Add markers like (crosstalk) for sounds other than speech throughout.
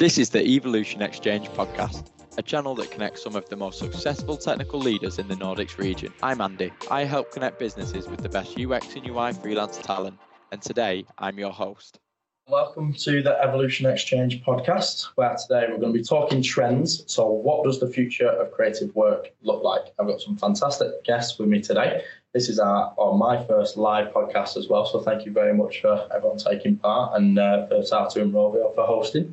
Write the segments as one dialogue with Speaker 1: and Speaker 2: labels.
Speaker 1: This is the Evolution Exchange podcast, a channel that connects some of the most successful technical leaders in the Nordics region. I'm Andy. I help connect businesses with the best UX and UI freelance talent, and today I'm your host.
Speaker 2: Welcome to the Evolution Exchange podcast, where today we're going to be talking trends. So, what does the future of creative work look like? I've got some fantastic guests with me today. This is our or my first live podcast as well. So, thank you very much for everyone taking part and uh, for Tatu and Rovio for hosting.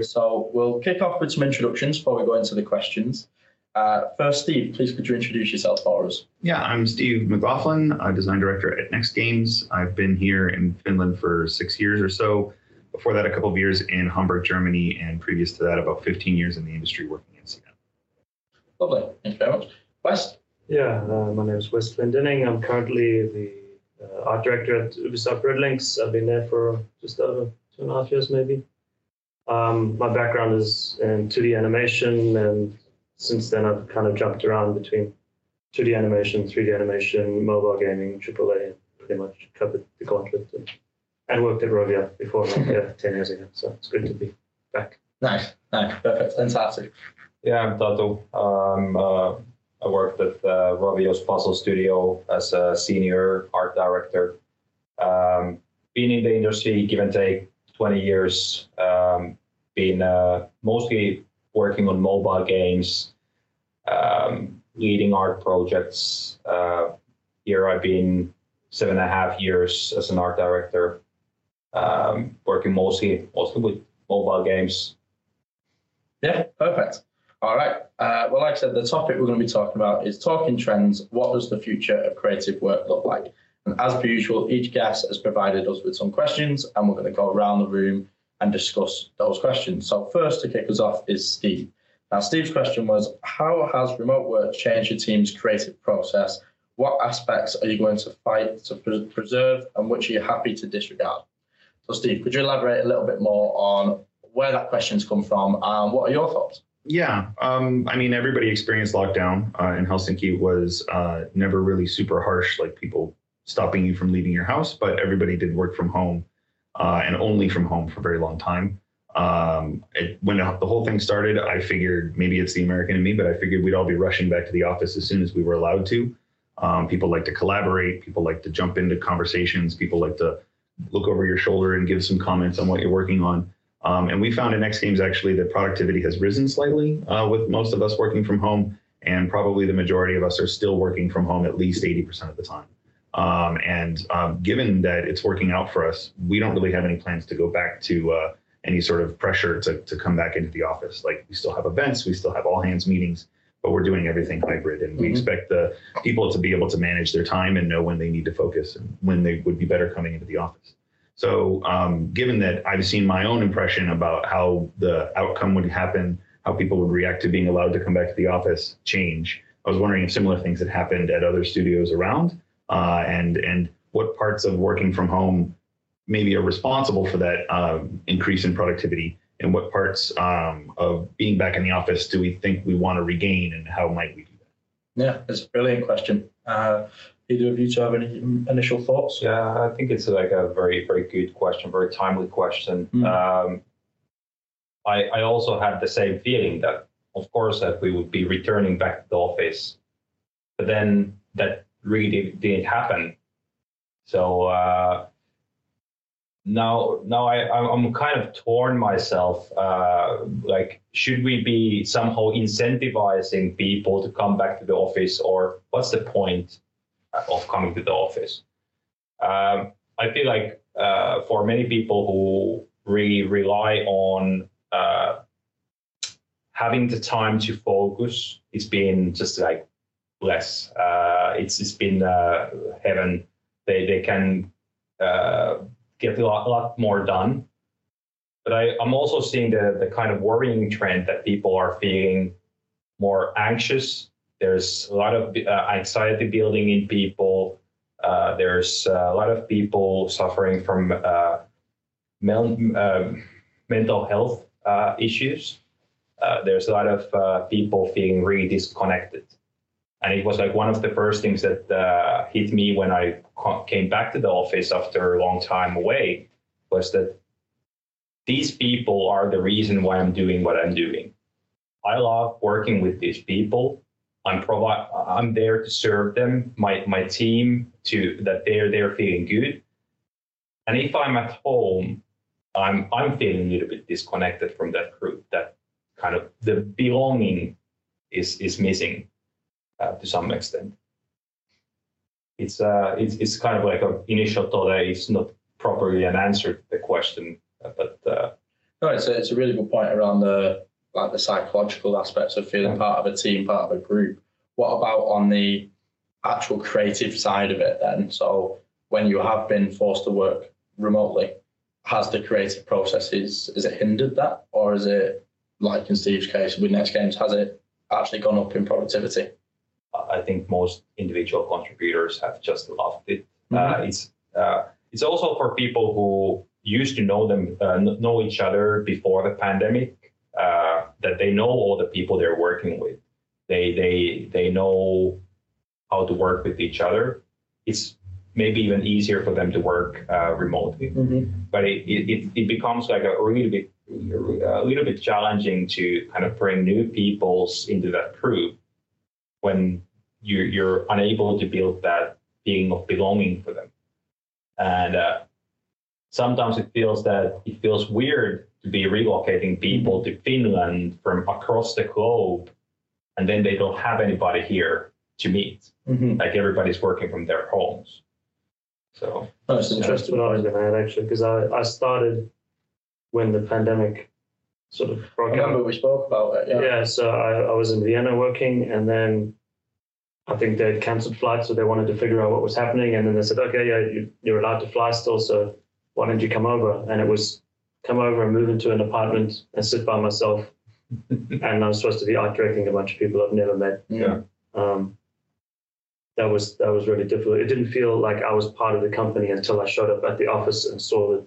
Speaker 2: So, we'll kick off with some introductions before we go into the questions. Uh, first, Steve, please could you introduce yourself for us?
Speaker 3: Yeah, I'm Steve McLaughlin, a design director at Next Games. I've been here in Finland for six years or so. Before that, a couple of years in Hamburg, Germany, and previous to that, about 15 years in the industry working in CM.
Speaker 2: Lovely. Thank you very much. West?
Speaker 4: Yeah, uh, my name is West Clendinning. I'm currently the uh, art director at Ubisoft RedLynx. I've been there for just over two and a half years, maybe. Um, my background is in 2D animation and since then I've kind of jumped around between 2D animation, 3D animation, mobile gaming, AAA, and pretty much covered the gauntlet and, and worked at Rovio before, like, (laughs) yeah, 10 years ago. So it's good to be back.
Speaker 2: Nice, nice, perfect, fantastic.
Speaker 5: Yeah, I'm Tatu. Um, uh, I worked at uh, Rovio's Puzzle Studio as a senior art director. Um, been in the industry, give and take, 20 years. Um, been uh, mostly working on mobile games, um, leading art projects. Uh, here I've been seven and a half years as an art director, um, working mostly mostly with mobile games.
Speaker 2: Yeah, perfect. All right. Uh, well, like I said, the topic we're going to be talking about is talking trends. What does the future of creative work look like? And as per usual, each guest has provided us with some questions, and we're going to go around the room and discuss those questions. So, first to kick us off is Steve. Now, Steve's question was How has remote work changed your team's creative process? What aspects are you going to fight to preserve, and which are you happy to disregard? So, Steve, could you elaborate a little bit more on where that question's come from and what are your thoughts?
Speaker 3: Yeah, um, I mean, everybody experienced lockdown uh, in Helsinki was uh, never really super harsh, like people stopping you from leaving your house, but everybody did work from home uh, and only from home for a very long time. Um, it, when the whole thing started, I figured maybe it's the American in me, but I figured we'd all be rushing back to the office as soon as we were allowed to. Um, people like to collaborate. People like to jump into conversations. People like to look over your shoulder and give some comments on what you're working on. Um, and we found in Next Games actually that productivity has risen slightly uh, with most of us working from home, and probably the majority of us are still working from home at least 80% of the time. Um, and um, given that it's working out for us, we don't really have any plans to go back to uh, any sort of pressure to, to come back into the office. Like we still have events, we still have all hands meetings, but we're doing everything hybrid. And we mm-hmm. expect the people to be able to manage their time and know when they need to focus and when they would be better coming into the office. So, um, given that I've seen my own impression about how the outcome would happen, how people would react to being allowed to come back to the office change, I was wondering if similar things had happened at other studios around uh, and and what parts of working from home maybe are responsible for that um, increase in productivity? And what parts um, of being back in the office do we think we want to regain and how might we do that?
Speaker 2: Yeah it's a brilliant question. Uh, either of you two have any initial thoughts?
Speaker 5: Yeah i think it's like a very very good question very timely question. Mm. um, I, I also had the same feeling that of course that we would be returning back to the office but then that really didn't happen. So uh, now, now I, I'm kind of torn myself. Uh, like, should we be somehow incentivizing people to come back to the office, or what's the point of coming to the office? Um, I feel like uh, for many people who really rely on uh, having the time to focus, it's been just like less. Uh, it's it's been uh, heaven. They they can uh, get a lot, a lot more done. But I, I'm also seeing the the kind of worrying trend that people are feeling more anxious. There's a lot of uh, anxiety building in people. Uh, there's a lot of people suffering from uh, mel- mental health issues. there's a lot of people feeling really disconnected and it was like one of the first things that uh, hit me when I came back to the office after a long time away was that these people are the reason why I'm doing what I'm doing. I love working with these people. I'm I'm there to serve them, my my team to that they're they're feeling good. And if I'm at home, I'm I'm feeling a little bit disconnected from that group. That kind of the belonging is is missing to some extent. It's uh it's it's kind of like an initial thought that it's not properly an answer to the question, but uh,
Speaker 2: No, it's a, it's a really good point around the like the psychological aspects of feeling part of a team, part of a group. What about on the actual creative side of it then? So when you have been forced to work remotely, has the creative process is is it hindered that, or is it like in Steve's case with Next Games, has it actually gone up in productivity?
Speaker 5: I think most individual contributors have just loved it. Uh,
Speaker 2: Mhm.
Speaker 5: it's uh, it's also for people who used to know them uh, know each other before the pandemic uh, that they know all the people they're working with. They they they know how to work with each other. It's maybe even easier for them to work uh, remotely but it, it, it- it becomes like a really bit a little bit challenging to kind of bring new peoples into that group when you you're unable to build that feeling of belonging for them and uh, sometimes it feels that it feels weird to be relocating people to Finland from across the globe and then they don't have anybody here to meet
Speaker 2: Mm-hmm.
Speaker 5: like everybody's working from their homes so
Speaker 2: No, it's
Speaker 4: That's
Speaker 2: interesting.
Speaker 4: what I was going to add actually, because I, I started when the pandemic sort of
Speaker 2: I
Speaker 4: broke
Speaker 2: remember
Speaker 4: out.
Speaker 2: we spoke about it. Yeah.
Speaker 4: Yeah, so I, I was in Vienna working, and then I think they'd cancelled flights, so they wanted to figure out what was happening. And then they said, okay, yeah, you, you're allowed to fly still, so why don't you come over? And it was come over and move into an apartment and sit by myself. (laughs) and I was supposed to be art directing a bunch of people I've never met.
Speaker 2: Yeah.
Speaker 4: Um, that was that was really difficult. It didn't feel like I was part of the company until I showed up at the office and saw the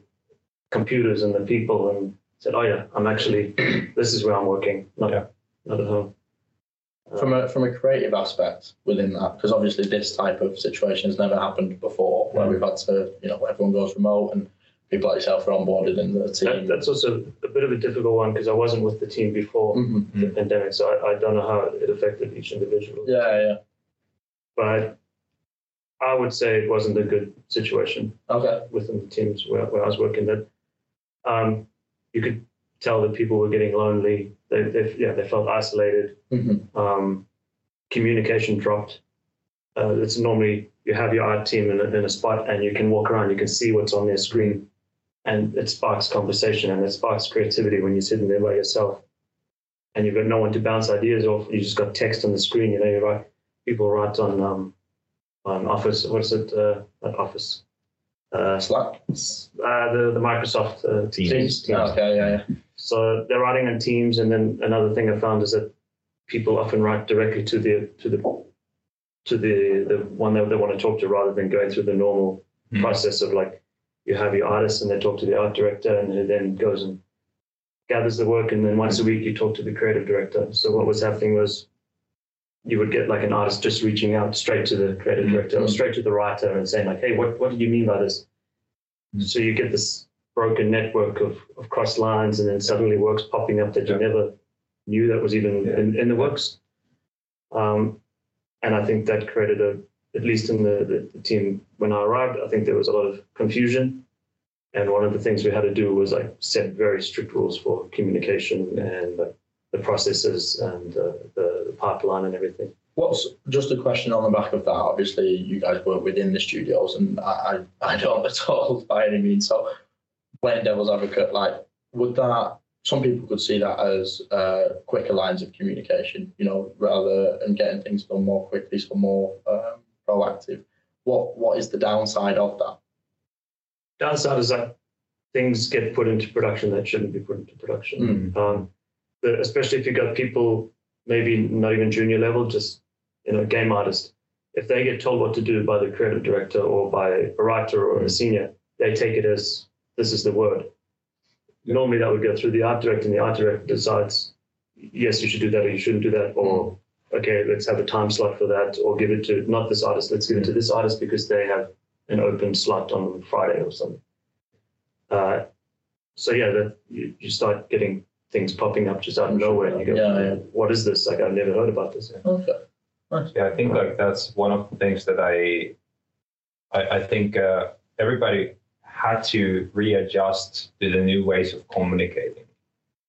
Speaker 4: computers and the people and said, "Oh yeah, I'm actually (clears throat) this is where I'm working, not
Speaker 5: Yeah.
Speaker 4: not at home."
Speaker 2: From a from a creative aspect within that, because obviously this type of situation has never happened before, where we've had to, you know, everyone goes remote and people like yourself are onboarded in the
Speaker 4: That,
Speaker 2: team.
Speaker 4: that's also a bit of a difficult one because I wasn't with the team before
Speaker 2: Mhm.
Speaker 4: the pandemic, so I, I don't know how it affected each individual.
Speaker 2: Yeah, yeah.
Speaker 4: But I would say it wasn't a good situation.
Speaker 2: Okay.
Speaker 4: within the teams where, where I was working that um, you could tell that people were getting lonely. They, they yeah, they felt isolated.
Speaker 2: hmm
Speaker 4: Um, communication dropped. Uh, it's normally you have your art team in a, in a spot and you can walk around, you can see what's on their screen, and it sparks conversation and it sparks creativity when you're sitting there by yourself, and you've got no one to bounce ideas off. You just got text on the screen. You know, you write people write on um, on Office. What's it? Uh, Office. Uh,
Speaker 2: Slack.
Speaker 4: uh, the the Microsoft uh,
Speaker 3: Teams.
Speaker 4: Teams.
Speaker 2: Okay, yeah, yeah.
Speaker 4: So they're writing on Teams, and then another thing I found is that people often write directly to the to the to the the one that they want to talk to, rather than going through the normal
Speaker 5: Hmm.
Speaker 4: process of like you have your artist and they talk to the art director, and who then goes and gathers the work, and then once a week you talk to the creative director. So what was happening was you would get like an artist just reaching out straight to the creative
Speaker 5: Mhm.
Speaker 4: director or straight to the writer and saying like, hey, what what did you mean by this?
Speaker 5: Mhm.
Speaker 4: So you get this broken network of, of cross lines, and then suddenly works popping up that you never knew that was even
Speaker 5: Yeah.
Speaker 4: in, in the works. Um, and I think that created a, at least in the, the, the team when I arrived, I think there was a lot of confusion. And one of the things we had to do was like set very strict rules for communication and like, the processes and uh, the, the pipeline and everything.
Speaker 2: What's just a question on the back of that? Obviously, you guys work within the studios, and I, I, I don't (laughs) at all by any means. So, playing devil's advocate, like, would that some people could see that as uh, quicker lines of communication, you know, rather and getting things done more quickly, so more um, proactive. What what is the downside of that?
Speaker 4: Downside is that things get put into production that shouldn't be put into production. Um, but especially if you've got people maybe not even junior level, just you know, game artist. If they get told what to do by the creative director or by a writer or a mm. senior, they take it as this is the word. Normally that would go through the art director, and the art director decides, yes, you should do that or you shouldn't do that, or mm. okay, let's have a time slot for that, or give it to not this artist, let's give it to mm. this artist because they have an open slot on Friday or something. Uh, so yeah, that you, you start getting things popping up just out of nowhere, and you go,
Speaker 2: Yeah, yeah.
Speaker 4: "What is this? Like I've never heard about this."
Speaker 2: Okay. Nice.
Speaker 5: Yeah, I think like that's one of the things that I, I, I think uh, everybody had to readjust to the new ways of communicating.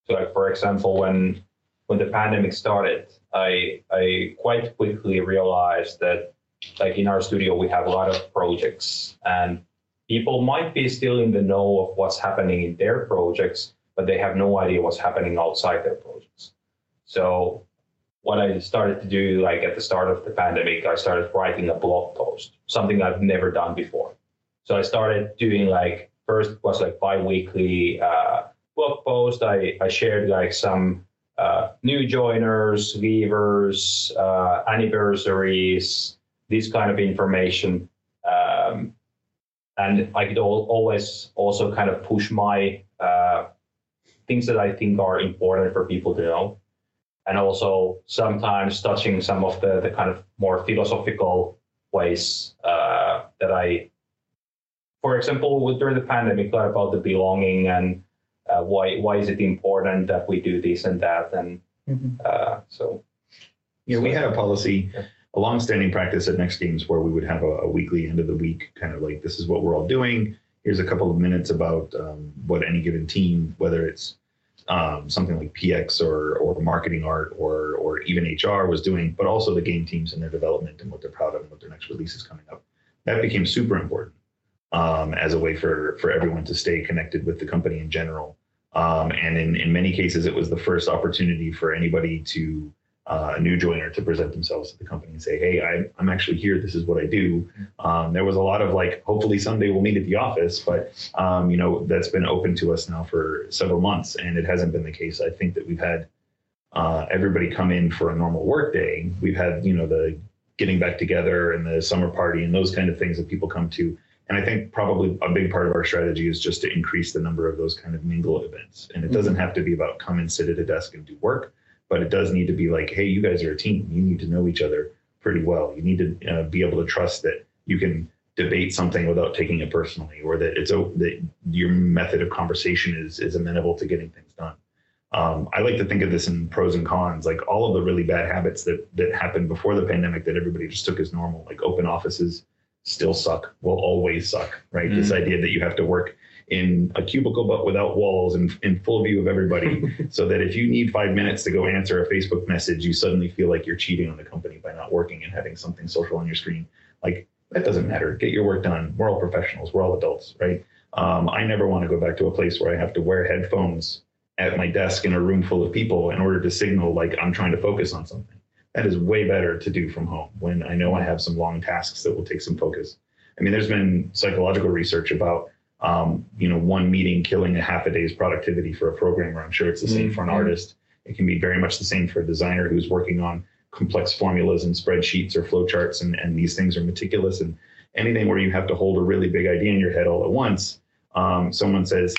Speaker 5: So, like for example, when when the pandemic started, I I quite quickly realized that like in our studio we have a lot of projects and people might be still in the know of what's happening in their projects, but they have no idea what's happening outside their projects. So what I started to do, like at the start of the pandemic, I started writing a blog post, something I've never done before. So I started doing like first was like bi-weekly uh, blog post. I, I shared like some uh, new joiners, leavers, uh, anniversaries, this kind of information. Um, and I could al- always also kind of push my uh, things that I think are important for people to know. And also sometimes touching some of the, the kind of more philosophical ways uh, that I, for example, during the pandemic, thought about the belonging and uh, why why is it important that we do this and that, and uh, so.
Speaker 3: Yeah, we had a policy, a long-standing practice at Next Games where we would have a, a weekly end of the week kind of like this is what we're all doing. Here's a couple of minutes about um, what any given team, whether it's um, something like PX or or marketing art or or even HR was doing, but also the game teams and their development and what they're proud of and what their next release is coming up. That became super important um, as a way for for everyone to stay connected with the company in general. Um, and in in many cases, it was the first opportunity for anybody to uh, a new joiner to present themselves to the company and say, "Hey, I, I'm actually here. This is what I do." Um, there was a lot of like, "Hopefully someday we'll meet at the office," but um, you know that's been open to us now for several months, and it hasn't been the case. I think that we've had uh, everybody come in for a normal work day. We've had you know the getting back together and the summer party and those kind of things that people come to. And I think probably a big part of our strategy is just to increase the number of those kind of mingle events. And it doesn't have to be about come and sit at a desk and do work but it does need to be like, hey, you guys are a team. You need to know each other pretty well. You need to uh, be able to trust that you can debate something without taking it personally, or that it's a, that your method of conversation is is amenable to getting things done. Um, I like to think of this in pros and cons, like all of the really bad habits that that happened before the pandemic that everybody just took as normal, like open offices still suck, will always suck, right? Mm. This idea that you have to work in a cubicle but without walls and in full view of everybody (laughs) so that if you need five minutes to go answer a facebook message you suddenly feel like you're cheating on the company by not working and having something social on your screen. Like that doesn't matter. Get your work done. We're all professionals. We're all adults right? Um, i never want to go back to a place where i have to wear headphones at my desk in a room full of people in order to signal like i'm trying to focus on something. That is way better to do from home when i know i have some long tasks that will take some focus. I mean there's been psychological research about um, you know, one meeting killing a half a day's productivity for a programmer. I'm sure it's the same mm-hmm. for an artist. It can be very much the same for a designer who's working on complex formulas and spreadsheets or flowcharts, and, and these things are meticulous. And anything where you have to hold a really big idea in your head all at once, um, someone says,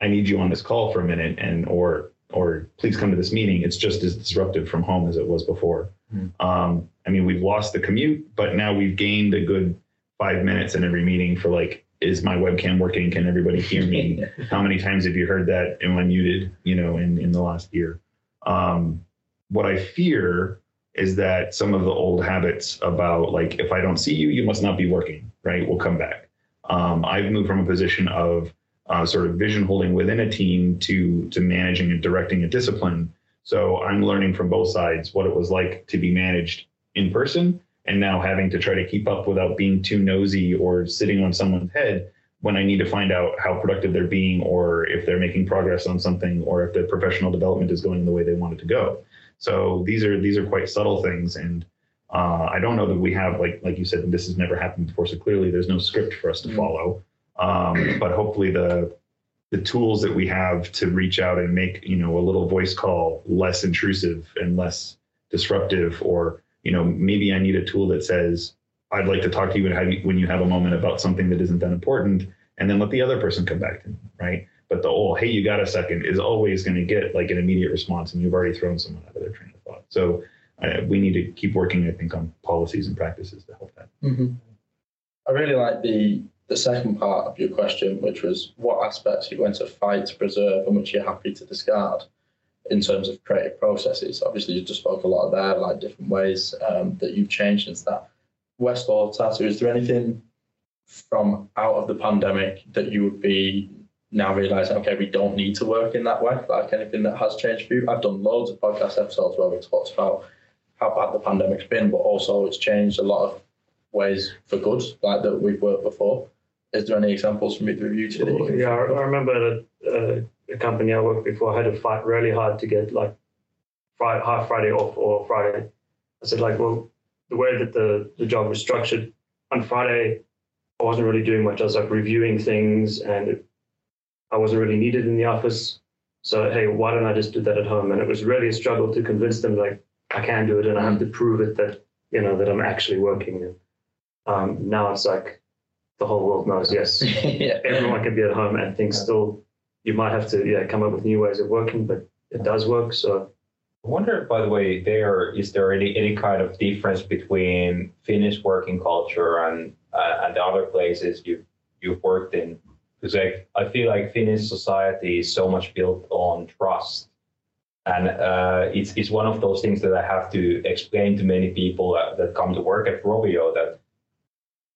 Speaker 3: "I need you on this call for a minute," and or or please come to this meeting. It's just as disruptive from home as it was before. Mm-hmm. Um, I mean, we've lost the commute, but now we've gained a good five minutes in every meeting for like is my webcam working? Can everybody hear me? (laughs) How many times have you heard that? Am I muted? You know, in in the last year. Um, what I fear is that some of the old habits about like if I don't see you, you must not be working. Right? We'll come back. Um, I've moved from a position of uh, sort of vision holding within a team to to managing and directing a discipline. So I'm learning from both sides what it was like to be managed in person and now having to try to keep up without being too nosy or sitting on someone's head when I need to find out how productive they're being or if they're making progress on something or if their professional development is going the way they want it to go. So these are these are quite subtle things and uh, I don't know that we have like like you said this has never happened before so clearly there's no script for us to mm-hmm. follow um, but hopefully the the tools that we have to reach out and make you know a little voice call less intrusive and less disruptive or you know, maybe I need a tool that says, I'd like to talk to you when you have a moment about something that isn't that important, and then let the other person come back to me, right? But the oh, hey, you got a second is always going to get like an immediate response, and you've already thrown someone out of their train of thought. So uh, we need to keep working, I think, on policies and practices to help that.
Speaker 2: Mm-hmm. I really like the the second part of your question, which was what aspects you're going to fight to preserve and which you're happy to discard in terms of creative processes. Obviously, you just spoke a lot there, like different ways um, that you've changed since that. West or Tatu, is there anything from out of the pandemic that you would be now realizing, okay, we don't need to work in that way? Like anything that has changed for you? I've done loads of podcast episodes where we talked about how bad the pandemic's been, but also it's changed a lot of ways for good, like that we've worked before. Is there any examples from either of you two? That
Speaker 4: yeah, I remember at a, a company I worked before, I had to fight really hard to get like Friday, half Friday off or Friday. I said like, well, the way that the, the job was structured on Friday, I wasn't really doing much. I was like reviewing things and it, I wasn't really needed in the office. So, hey, why don't I just do that at home? And it was really a struggle to convince them like I can do it and I have to prove it that, you know, that I'm actually working. And um, now it's like the whole world knows, yes, (laughs)
Speaker 2: yeah.
Speaker 4: everyone can be at home and things still you might have to yeah come up with new ways of working but it does work so
Speaker 5: I wonder, by the way, there is there any, any kind of difference between Finnish working culture and uh, and the other places you've you've worked in? Because like I feel like Finnish society is so much built on trust, and uh, it's it's one of those things that I have to explain to many people that, that come to work at Rovio that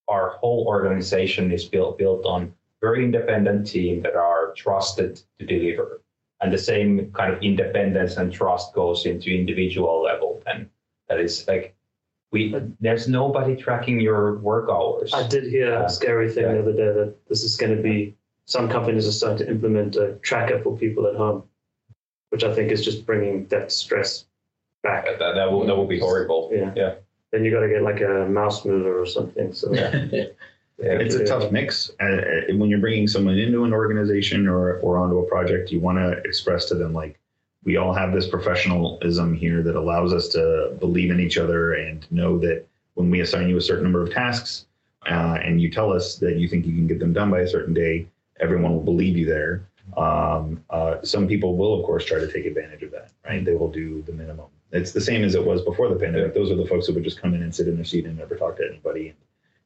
Speaker 5: our whole organization is built built on very independent team that are trusted to deliver. And the same kind of independence and trust goes into individual level. And that is like we there's nobody tracking your work hours.
Speaker 4: I did hear a scary thing
Speaker 5: Yeah.
Speaker 4: the other day that this is going to be some companies are starting to implement a tracker for people at home which i think is just bringing that stress back.
Speaker 5: That, that, that will that will be horrible.
Speaker 4: Yeah.
Speaker 5: Yeah.
Speaker 4: then you got to get like a mouse mover or something so.
Speaker 2: Yeah. (laughs)
Speaker 3: It's a tough mix. Uh, when you're bringing someone into an organization or, or onto a project, you want to express to them, like, we all have this professionalism here that allows us to believe in each other and know that when we assign you a certain number of tasks uh, and you tell us that you think you can get them done by a certain day, everyone will believe you there. Um, uh, some people will, of course, try to take advantage of that, right? They will do the minimum. It's the same as it was before the pandemic. Those are the folks who would just come in and sit in their seat and never talk to anybody.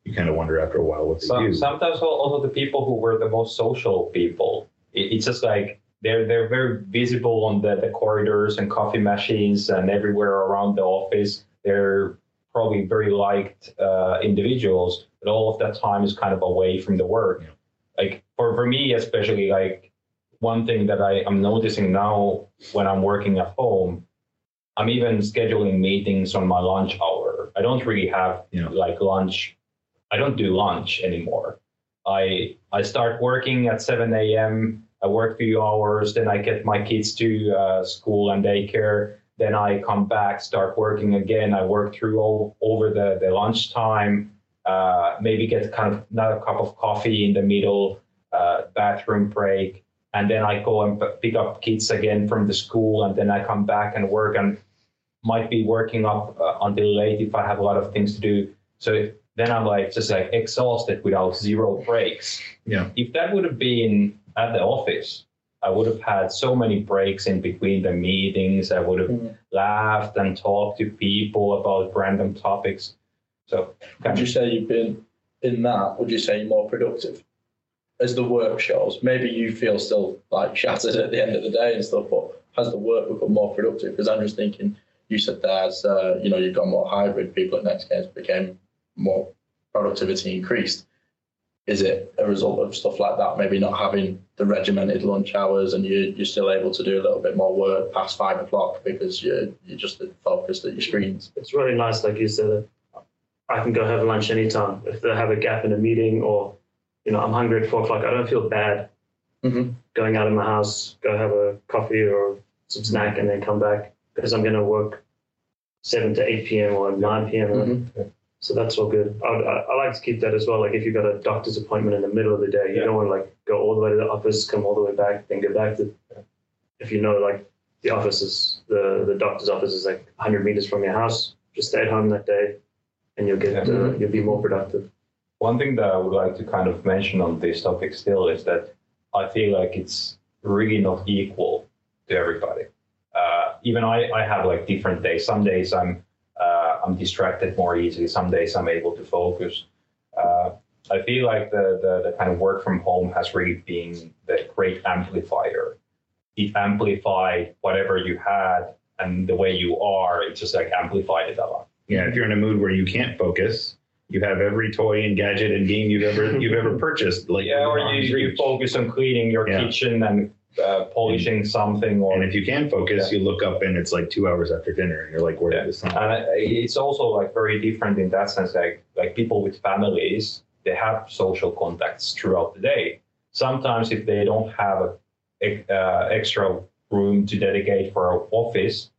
Speaker 3: You kind of wonder after a while what they
Speaker 5: Some,
Speaker 3: do.
Speaker 5: sometimes also the people who were the most social people it, it's just like they're they're very visible on the, the corridors and coffee machines and everywhere around the office they're probably very liked uh, individuals but all of that time is kind of away from the work
Speaker 3: Yeah.
Speaker 5: like for, for me especially like one thing that I, i'm noticing now when i'm working at home i'm even scheduling meetings on my lunch hour i don't really have
Speaker 3: Yeah.
Speaker 5: like lunch I don't do lunch anymore. I I start working at 7 a.m. I work a few hours, then I get my kids to uh, school and daycare. Then I come back, start working again. I work through all over the the lunchtime. Uh, maybe get kind of another cup of coffee in the middle, uh, bathroom break, and then I go and pick up kids again from the school, and then I come back and work and might be working up uh, until late if I have a lot of things to do. So then I'm like just like exhausted without zero breaks.
Speaker 3: Yeah.
Speaker 5: If that would have been at the office, I would have had so many breaks in between the meetings. I would have
Speaker 2: Mhm.
Speaker 5: laughed and talked to people about random topics. So
Speaker 2: Would you say you've been in that? Would you say you're more productive? As the work shows, maybe you feel still like shattered at the end of the day and stuff, but has the work become more productive? Because I'm just thinking, you said there's, uh, you know, you've got more hybrid people at Next Games became more productivity increased. Is it a result of stuff like that? Maybe not having the regimented lunch hours and you, you're still able to do a little bit more work past five o'clock because you're, you're just focused at your screens.
Speaker 4: it's really nice like you said that i can go have lunch anytime if they have a gap in a meeting or you know i'm hungry at four o'clock i don't feel bad
Speaker 2: Mhm.
Speaker 4: going out of my house go have a coffee or some snack and then come back because i'm going to work 7 to 8 p.m or 9 p.m
Speaker 2: Mhm.
Speaker 4: So that's all good I, I, I like to keep that as well like if you've got a doctor's appointment in the middle of the day you
Speaker 5: Yeah.
Speaker 4: don't want to like go all the way to the office come all the way back then go back to if you know like the office is the the doctor's office is like 100 meters from your house just stay at home that day and you'll get
Speaker 5: Yeah.
Speaker 4: uh, you'll be more productive
Speaker 5: One thing that I would like to kind of mention on this topic still is that I feel like it's really not equal to everybody. Uh, even I, I have like different days. Some days I'm I'm distracted more easily. Some days I'm able to focus. Uh, I feel like the, the, the kind of work from home has really been the great amplifier. It amplified whatever you had and the way you are, it just like amplified it a lot.
Speaker 3: Yeah, if you're in a mood where you can't focus, you have every toy and gadget and game you've ever you've ever purchased. Like
Speaker 5: Yeah, or you, you focus on cleaning your
Speaker 3: Yeah.
Speaker 5: kitchen and uh, polishing something or
Speaker 3: And if you can focus, you look up and it's like two hours after dinner, and you're like, "Where
Speaker 5: Yeah.
Speaker 3: did this time?"
Speaker 5: And uh, it's also like very different in that sense. Like like people with families, they have social contacts throughout the day. Sometimes if they don't have a, uh, extra room to dedicate for an office,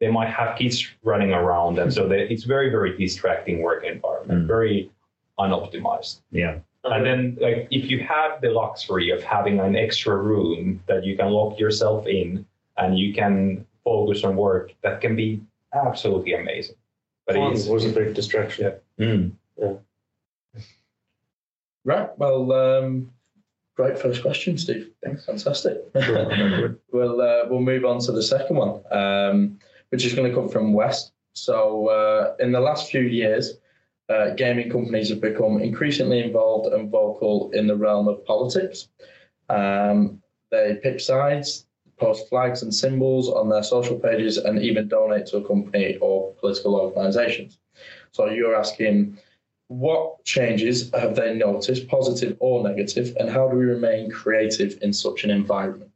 Speaker 5: they might have kids running around, and so they, it's very very distracting work environment,
Speaker 3: Mm.
Speaker 5: very unoptimized.
Speaker 3: yeah,
Speaker 5: And then, like, if you have the luxury of having an extra room that you can lock yourself in and you can focus on work, that can be absolutely amazing. But
Speaker 4: Fun
Speaker 5: it's
Speaker 4: was a big distraction.
Speaker 3: Mm.
Speaker 2: Right. Well, um, great first question, Steve.
Speaker 3: Thanks.
Speaker 2: Fantastic.
Speaker 3: Sure. (laughs)
Speaker 2: we'll uh, we'll move on to the second one, um, which is going to come from West. So, uh, in the last few years, uh, gaming companies have become increasingly involved and vocal in the realm of politics. Um, they pick sides, post flags and symbols on their social pages, and even donate to a company or political organisations. So, you're asking. What changes have they noticed, positive or negative, and how do we remain creative in such an environment?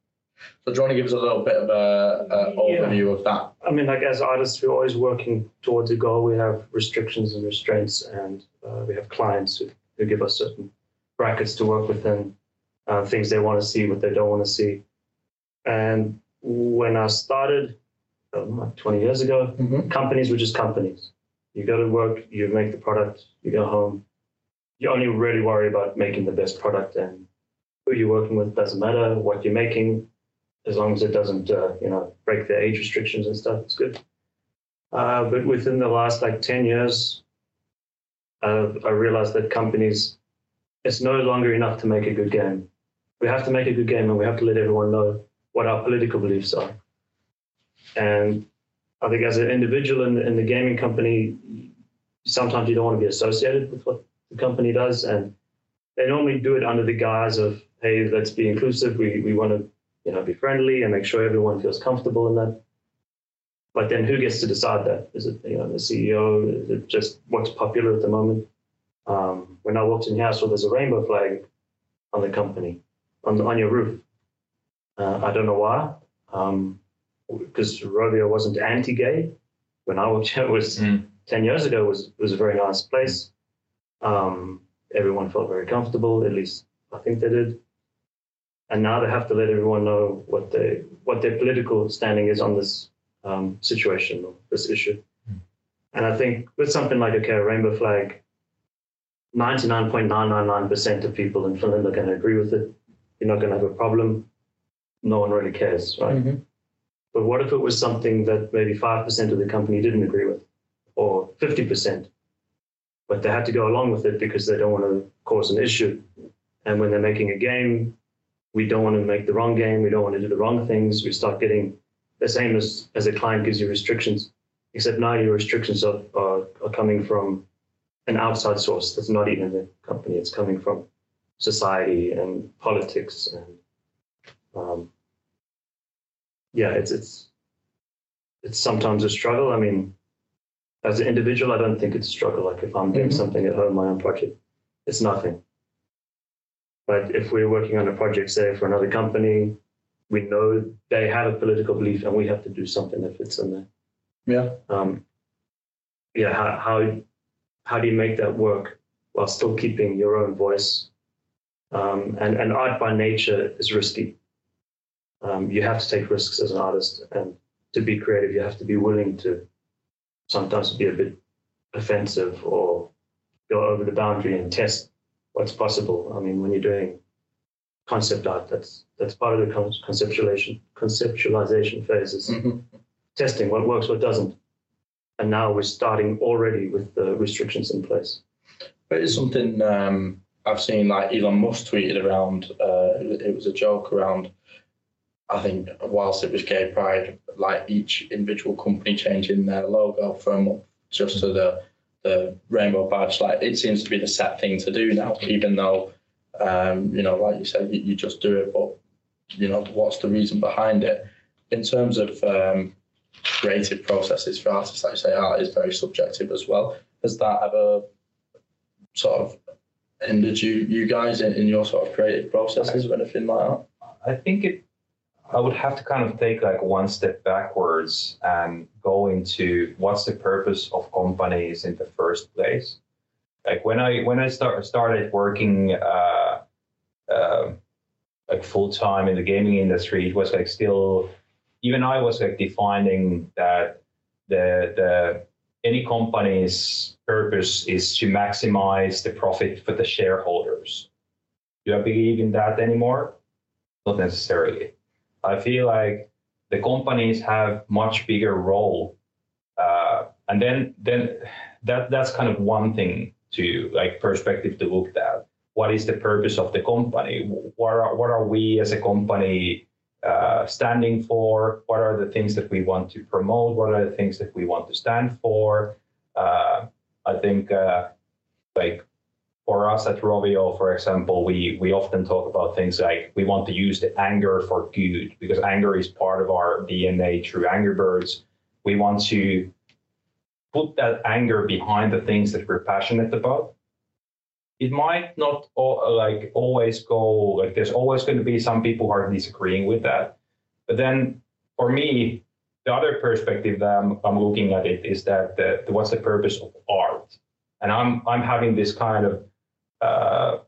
Speaker 2: So, do you want to give us a little bit of a, a
Speaker 4: Yeah.
Speaker 2: overview of that?
Speaker 4: I mean, like as artists, we're always working towards a goal. We have restrictions and restraints, and uh, we have clients who, who give us certain brackets to work within, uh, things they want to see, what they don't want to see. And when I started, um, like 20 years ago,
Speaker 2: Mm-hmm.
Speaker 4: companies were just companies. You go to work, you make the product, you go home. You only really worry about making the best product, and who you're working with doesn't matter. What you're making, as long as it doesn't, uh, you know, break the age restrictions and stuff, it's good. Uh, but within the last like 10 years, uh, I realized that companies, it's no longer enough to make a good game. We have to make a good game, and we have to let everyone know what our political beliefs are. And I think as an individual in, in the gaming company, sometimes you don't want to be associated with what the company does. And they normally do it under the guise of, hey, let's be inclusive. We, we want to, you know, be friendly and make sure everyone feels comfortable in that. But then who gets to decide that? Is it, you know, the CEO? Is it just what's popular at the moment? Um, when I walked in here, I saw there's a rainbow flag on the company, on, on your roof. Uh, I don't know why. Um, because Rovio wasn't anti-gay. When I walked here, it was
Speaker 5: Mm.
Speaker 4: ten years ago. It was it was a very nice place. Um, everyone felt very comfortable. At least I think they did. And now they have to let everyone know what they what their political standing is on this um, situation or this issue. And I think with something like okay, a rainbow flag, ninety nine point nine nine nine percent of people in Finland are going to agree with it. You're not going to have a problem. No one really cares, right?
Speaker 2: Mm-hmm.
Speaker 4: But what if it was something that maybe 5% of the company didn't agree with, or 50%? But they had to go along with it because they don't want to cause an issue. And when they're making a game, we don't want to make the wrong game. We don't want to do the wrong things. We start getting the same as, as a client gives you restrictions, except now your restrictions are, are, are coming from an outside source that's not even the company. It's coming from society and politics and um, yeah, it's it's it's sometimes a struggle. I mean, as an individual, I don't think it's a struggle. Like if I'm doing
Speaker 2: Mhm.
Speaker 4: something at home, my own project, it's nothing. But if we're working on a project, say for another company, we know they have a political belief, and we have to do something that fits in there.
Speaker 2: Yeah.
Speaker 4: Um, yeah. How how how do you make that work while still keeping your own voice? Um, and and art by nature is risky um, you have to take risks as an artist and to be creative you have to be willing to sometimes be a bit offensive or go over the boundary and test what's possible i mean when you're doing concept art that's that's part of the conceptualization conceptualization phases
Speaker 2: Mm-hmm.
Speaker 4: testing what works what doesn't and now we're starting already with the restrictions in place
Speaker 2: But it's something um, I've seen like Elon Musk tweeted around. Uh, it, it was a joke around. I think whilst it was Gay Pride, like each individual company changing their logo from just to the the rainbow badge, like it seems to be the set thing to do now, even though, um, you know, like you said, you, you just do it, but, you know, what's the reason behind it? In terms of um, creative processes for artists, like you say, art is very subjective as well. Has that ever sort of hindered you, you guys in, in your sort of creative processes or anything like that?
Speaker 5: I think it. I would have to kind of take like one step backwards and go into what's the purpose of companies in the first place. Like when I when I start started working uh, uh, like full time in the gaming industry, it was like still even I was like defining that the the any company's purpose is to maximize the profit for the shareholders. Do I believe in that anymore? Not necessarily. I feel like the companies have much bigger role, uh, and then then that that's kind of one thing to like perspective to look at. What is the purpose of the company? What are what are we as a company uh, standing for? What are the things that we want to promote? What are the things that we want to stand for? Uh, I think uh, like for us at Rovio, for example, we we often talk about things like we want to use the anger for good because anger is part of our DNA through Angry Birds. We want to put that anger behind the things that we're passionate about. It might not like always go like there's always going to be some people who are disagreeing with that, but then for me, the other perspective that I'm, I'm looking at it is that the, the, what's the purpose of art? And I'm I'm having this kind of uh,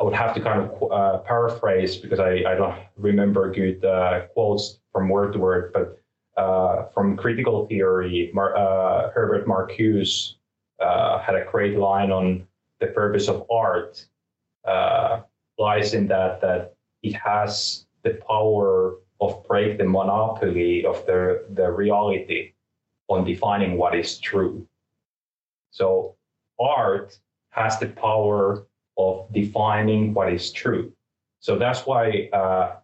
Speaker 5: I would have to kind of uh, paraphrase because I, I don't remember good uh, quotes from word to word, but uh, from critical theory, Mar- uh, Herbert Marcuse uh, had a great line on the purpose of art lies in that that it has the power of break the monopoly of the, the reality on defining what is true. So art has the power of defining what is true. So that's why uh,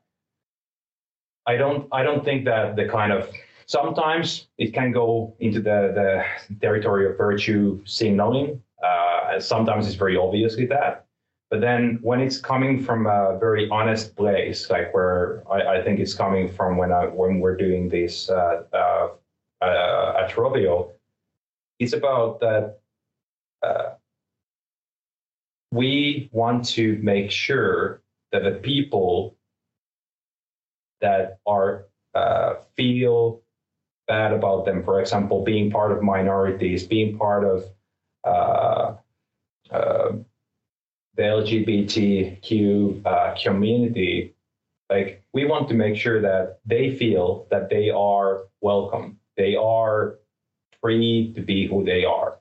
Speaker 5: I don't I don't think that the kind of sometimes it can go into the, the territory of virtue signaling, uh, sometimes it's very obviously that. But then when it's coming from a very honest place, like where I, I think it's coming from when I when we're doing this uh, uh, uh, at Rovio, it's about that uh, we want to make sure that the people that are uh, feel bad about them, for example, being part of minorities, being part of uh, uh, the LGBTQ uh, community, like we want to make sure that they feel that they are welcome, they are free to be who they are,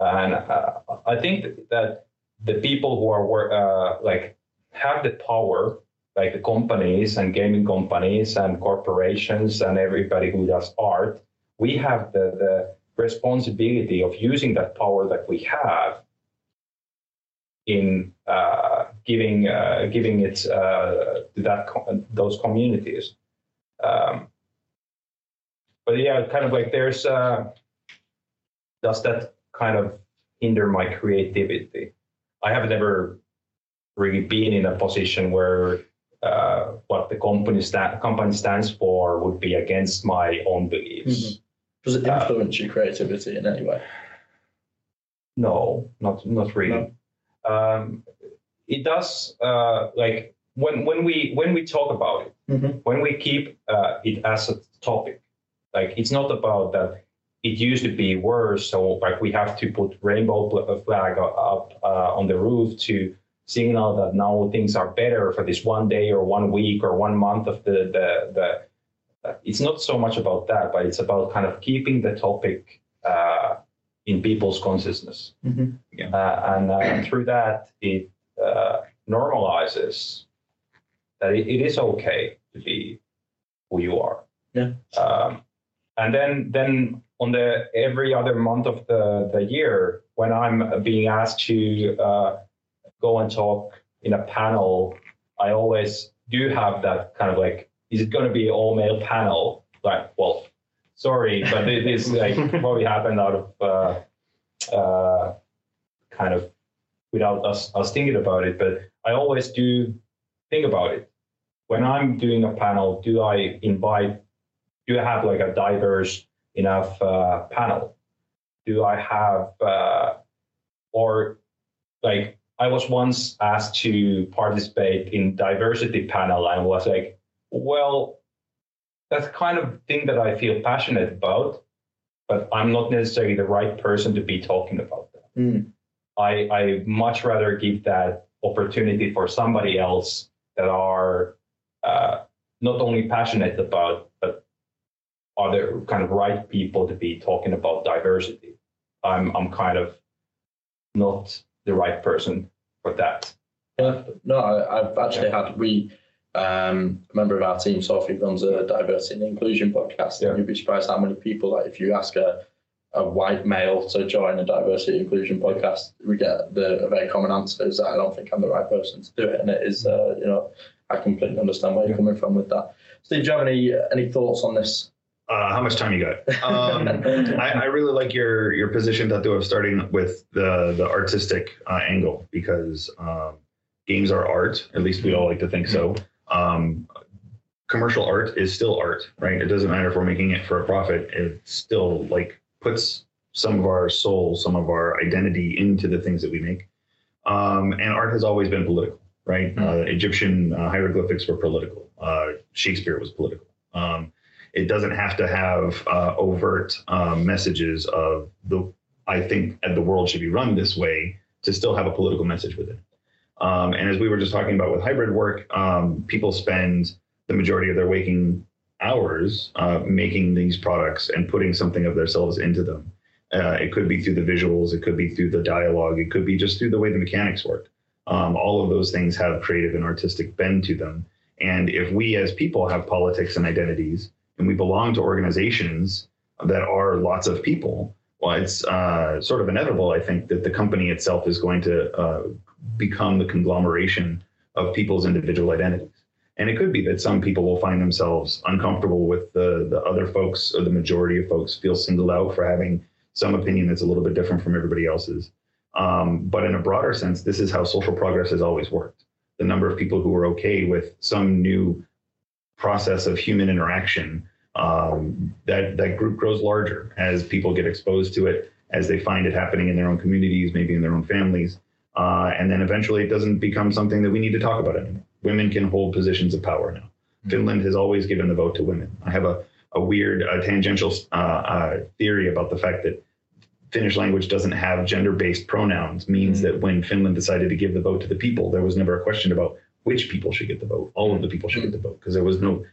Speaker 5: and uh, I think that the people who are uh, like have the power, like the companies and gaming companies and corporations and everybody who does art, we have the, the responsibility of using that power that we have in uh, giving uh, giving it uh, to that those communities. Um, but yeah, kind of like there's uh, does that kind of hinder my creativity? I have never really been in a position where uh, what the company sta- company stands for would be against my own beliefs. Mm-hmm.
Speaker 2: Does it influence uh, your creativity in any way?
Speaker 5: No, not not really. No. Um, it does. Uh, like when when we when we talk about it, mm-hmm. when we keep uh, it as a topic, like it's not about that it used to be worse. So like we have to put rainbow flag up uh, on the roof to signal that now things are better for this one day or one week or one month of the the the. Uh, it's not so much about that, but it's about kind of keeping the topic uh, in people's consciousness, mm-hmm. yeah. Uh, and uh, through that it uh, normalizes that it, it is okay to be who you are.
Speaker 2: Yeah.
Speaker 5: Um, and then then on the every other month of the, the year when I'm being asked to uh, go and talk in a panel, I always do have that kind of like, is it going to be all male panel? Like, well, sorry, but it is like (laughs) probably happened out of uh, uh, kind of without us us thinking about it. But I always do think about it when I'm doing a panel. Do I invite? Do I have like a diverse enough uh, panel? Do I have uh, or like I was once asked to participate in diversity panel and was like, well, that's kind of thing that I feel passionate about, but I'm not necessarily the right person to be talking about that.
Speaker 2: Mm.
Speaker 5: I, I much rather give that opportunity for somebody else that are uh, not only passionate about, are the kind of right people to be talking about diversity. I'm, I'm kind of not the right person for that.
Speaker 2: Yeah, no, I, I've actually had we um, a member of our team, Sophie, runs a diversity and inclusion podcast.
Speaker 5: Yeah.
Speaker 2: And you'd be surprised how many people, like, if you ask a, a white male to join a diversity and inclusion podcast, we get the a very common answer is that I don't think I'm the right person to do it. And it is, uh, you know, I completely understand where you're coming from with that. Steve, do you have any any thoughts on this?
Speaker 3: Uh, how much time you got? Um, (laughs) I, I really like your your position, Tatu, of starting with the the artistic uh, angle because um, games are art. At least we all like to think so. Um, commercial art is still art, right? It doesn't matter if we're making it for a profit. It still like puts some of our soul, some of our identity into the things that we make. Um, and art has always been political, right? Uh, Egyptian uh, hieroglyphics were political. Uh, Shakespeare was political. Um, it doesn't have to have uh, overt um, messages of the I think the world should be run this way to still have a political message with it. Um, and as we were just talking about with hybrid work, um, people spend the majority of their waking hours uh, making these products and putting something of themselves into them. Uh, it could be through the visuals, it could be through the dialogue, it could be just through the way the mechanics work. Um, all of those things have creative and artistic bend to them. And if we as people have politics and identities, and we belong to organizations that are lots of people, well, it's uh, sort of inevitable, I think, that the company itself is going to uh, become the conglomeration of people's individual identities. And it could be that some people will find themselves uncomfortable with the, the other folks, or the majority of folks feel singled out for having some opinion that's a little bit different from everybody else's. Um, but in a broader sense, this is how social progress has always worked. The number of people who are okay with some new process of human interaction, um, that that group grows larger as people get exposed to it, as they find it happening in their own communities, maybe in their own families, uh, and then eventually it doesn't become something that we need to talk about anymore. Women can hold positions of power now. Finland has always given the vote to women. I have a a weird uh, tangential uh, uh, theory about the fact that Finnish language doesn't have gender-based pronouns means that when Finland decided to give the vote to the people, there was never a question about which people should get the vote. All of the people should get the vote because there was no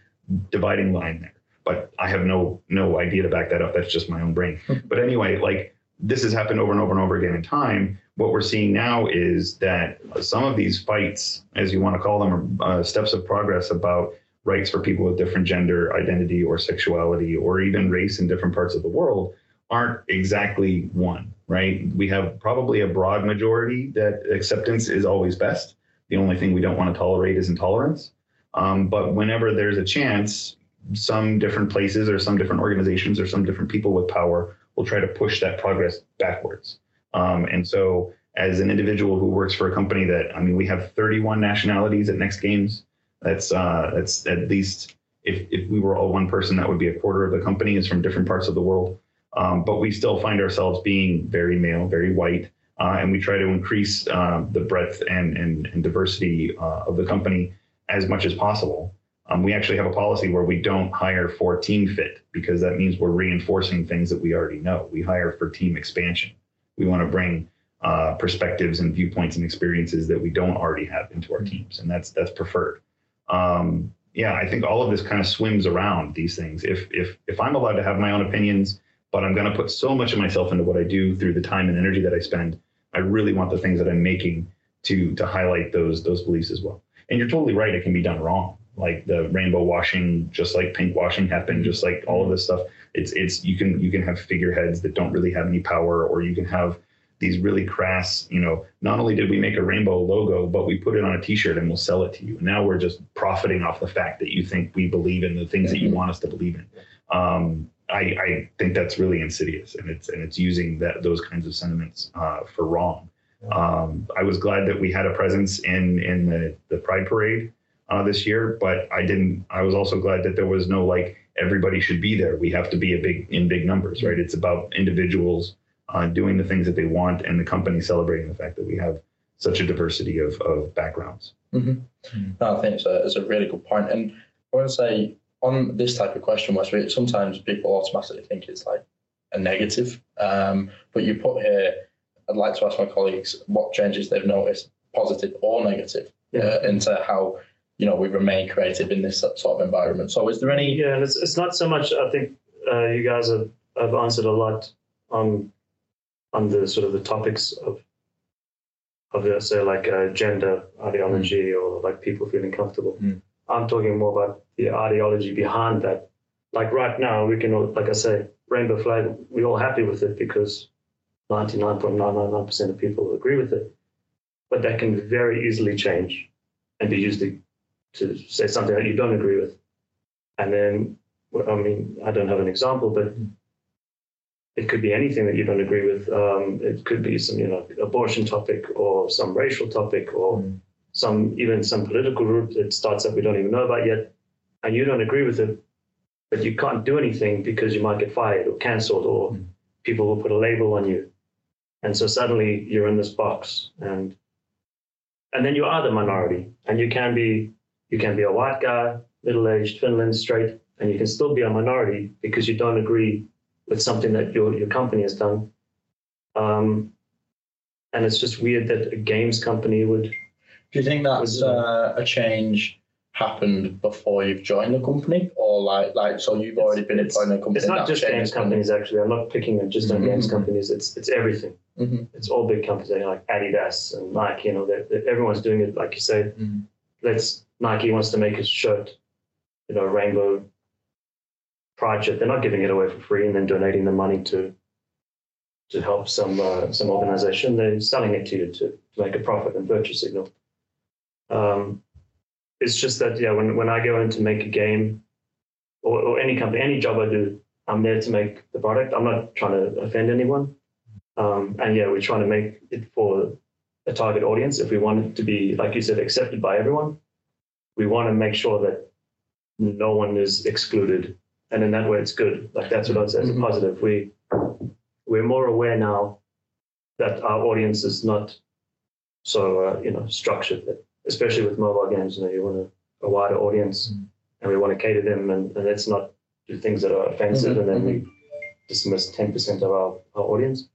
Speaker 3: dividing line there. But I have no no idea to back that up. That's just my own brain. but anyway, like this has happened over and over and over again in time. What we're seeing now is that some of these fights, as you want to call them, are uh, steps of progress about rights for people with different gender identity or sexuality or even race in different parts of the world aren't exactly one, right? We have probably a broad majority that acceptance is always best. The only thing we don't want to tolerate is intolerance. Um, but whenever there's a chance, some different places or some different organizations or some different people with power will try to push that progress backwards. Um, and so, as an individual who works for a company that, I mean, we have 31 nationalities at Next Games. That's uh, that's at least if if we were all one person, that would be a quarter of the company is from different parts of the world. Um, but we still find ourselves being very male, very white, uh, and we try to increase uh, the breadth and and, and diversity uh, of the company as much as possible. Um, we actually have a policy where we don't hire for team fit because that means we're reinforcing things that we already know. We hire for team expansion. We want to bring uh, perspectives and viewpoints and experiences that we don't already have into our teams, and that's that's preferred. Um, yeah, I think all of this kind of swims around these things. If if if I'm allowed to have my own opinions, but I'm going to put so much of myself into what I do through the time and energy that I spend, I really want the things that I'm making to to highlight those those beliefs as well. And you're totally right; it can be done wrong. Like the rainbow washing, just like pink washing happened, just like all of this stuff. It's it's you can you can have figureheads that don't really have any power, or you can have these really crass, you know, not only did we make a rainbow logo, but we put it on a t-shirt and we'll sell it to you. And now we're just profiting off the fact that you think we believe in the things that you want us to believe in. Um, I, I think that's really insidious, and it's and it's using that those kinds of sentiments uh, for wrong. Um, I was glad that we had a presence in in the the Pride Parade uh, this year, but I didn't. I was also glad that there was no like everybody should be there. We have to be a big in big numbers, right? It's about individuals uh, doing the things that they want, and the company celebrating the fact that we have such a diversity of of backgrounds.
Speaker 2: No, I think it's a, it's a really good point. And I want to say on this type of question, Wes, sometimes people automatically think it's like a negative. Um, but you put here, I'd like to ask my colleagues what changes they've noticed, positive or negative, uh, into how you know we remain creative in this sort of environment. So, is there any?
Speaker 4: Yeah, and it's, it's not so much. I think uh, you guys have, have answered a lot on on the sort of the topics of of the, say like uh, gender ideology or like people feeling comfortable.
Speaker 1: Mm.
Speaker 4: I'm talking more about the ideology behind that. Like right now, we can all, like I say, rainbow flag. We're all happy with it because 99.999% of people agree with it. But that can very easily change and be used to, say something that you don't agree with. And then, well, I mean, I don't have an example, but it could be anything that you don't agree with. Um, it could be some, you know, abortion topic or some racial topic or
Speaker 1: Mm.
Speaker 4: some even some political group that starts up we don't even know about yet, and you don't agree with it, but you can't do anything because you might get fired or cancelled or
Speaker 1: Mm.
Speaker 4: people will put a label on you, and so suddenly you're in this box and and then you are the minority and you can be you can be a white guy middle-aged finland straight and you can still be a minority because you don't agree with something that your, your company has done um, and it's just weird that a games company would
Speaker 2: Do you think that's uh, a change happened before you've joined the company, or like like so you've already been employed in a company?
Speaker 4: it's not just games companies actually i'm not picking it just on games
Speaker 2: Mhm.
Speaker 4: companies it's it's everything
Speaker 2: Mhm.
Speaker 4: it's all big companies like adidas and nike you know they're, they're- everyone's doing it like you say
Speaker 1: Mhm.
Speaker 4: let's nike wants to make a shirt you know rainbow pride shirt. They're not giving it away for free and then donating the money to to help some uh, some organization. They're selling it to you to, to make a profit and virtue signal. Um, it's just that yeah when, when i go in to make a game or, or any company any job i do i'm there to make the product. I'm not trying to offend anyone. Um, and yeah we're trying to make it for a target audience. If we want it to be like you said accepted by everyone we want to make sure that no one is excluded and in that way it's good. Like that's what i'd say is a positive. We we're more aware now that our audience is not so uh, you know structured that especially with mobile games you know you want a, a wider audience
Speaker 1: Mhm.
Speaker 4: and we want to cater them and, and let's not do things that are offensive and then we dismiss 10% of our, our audience.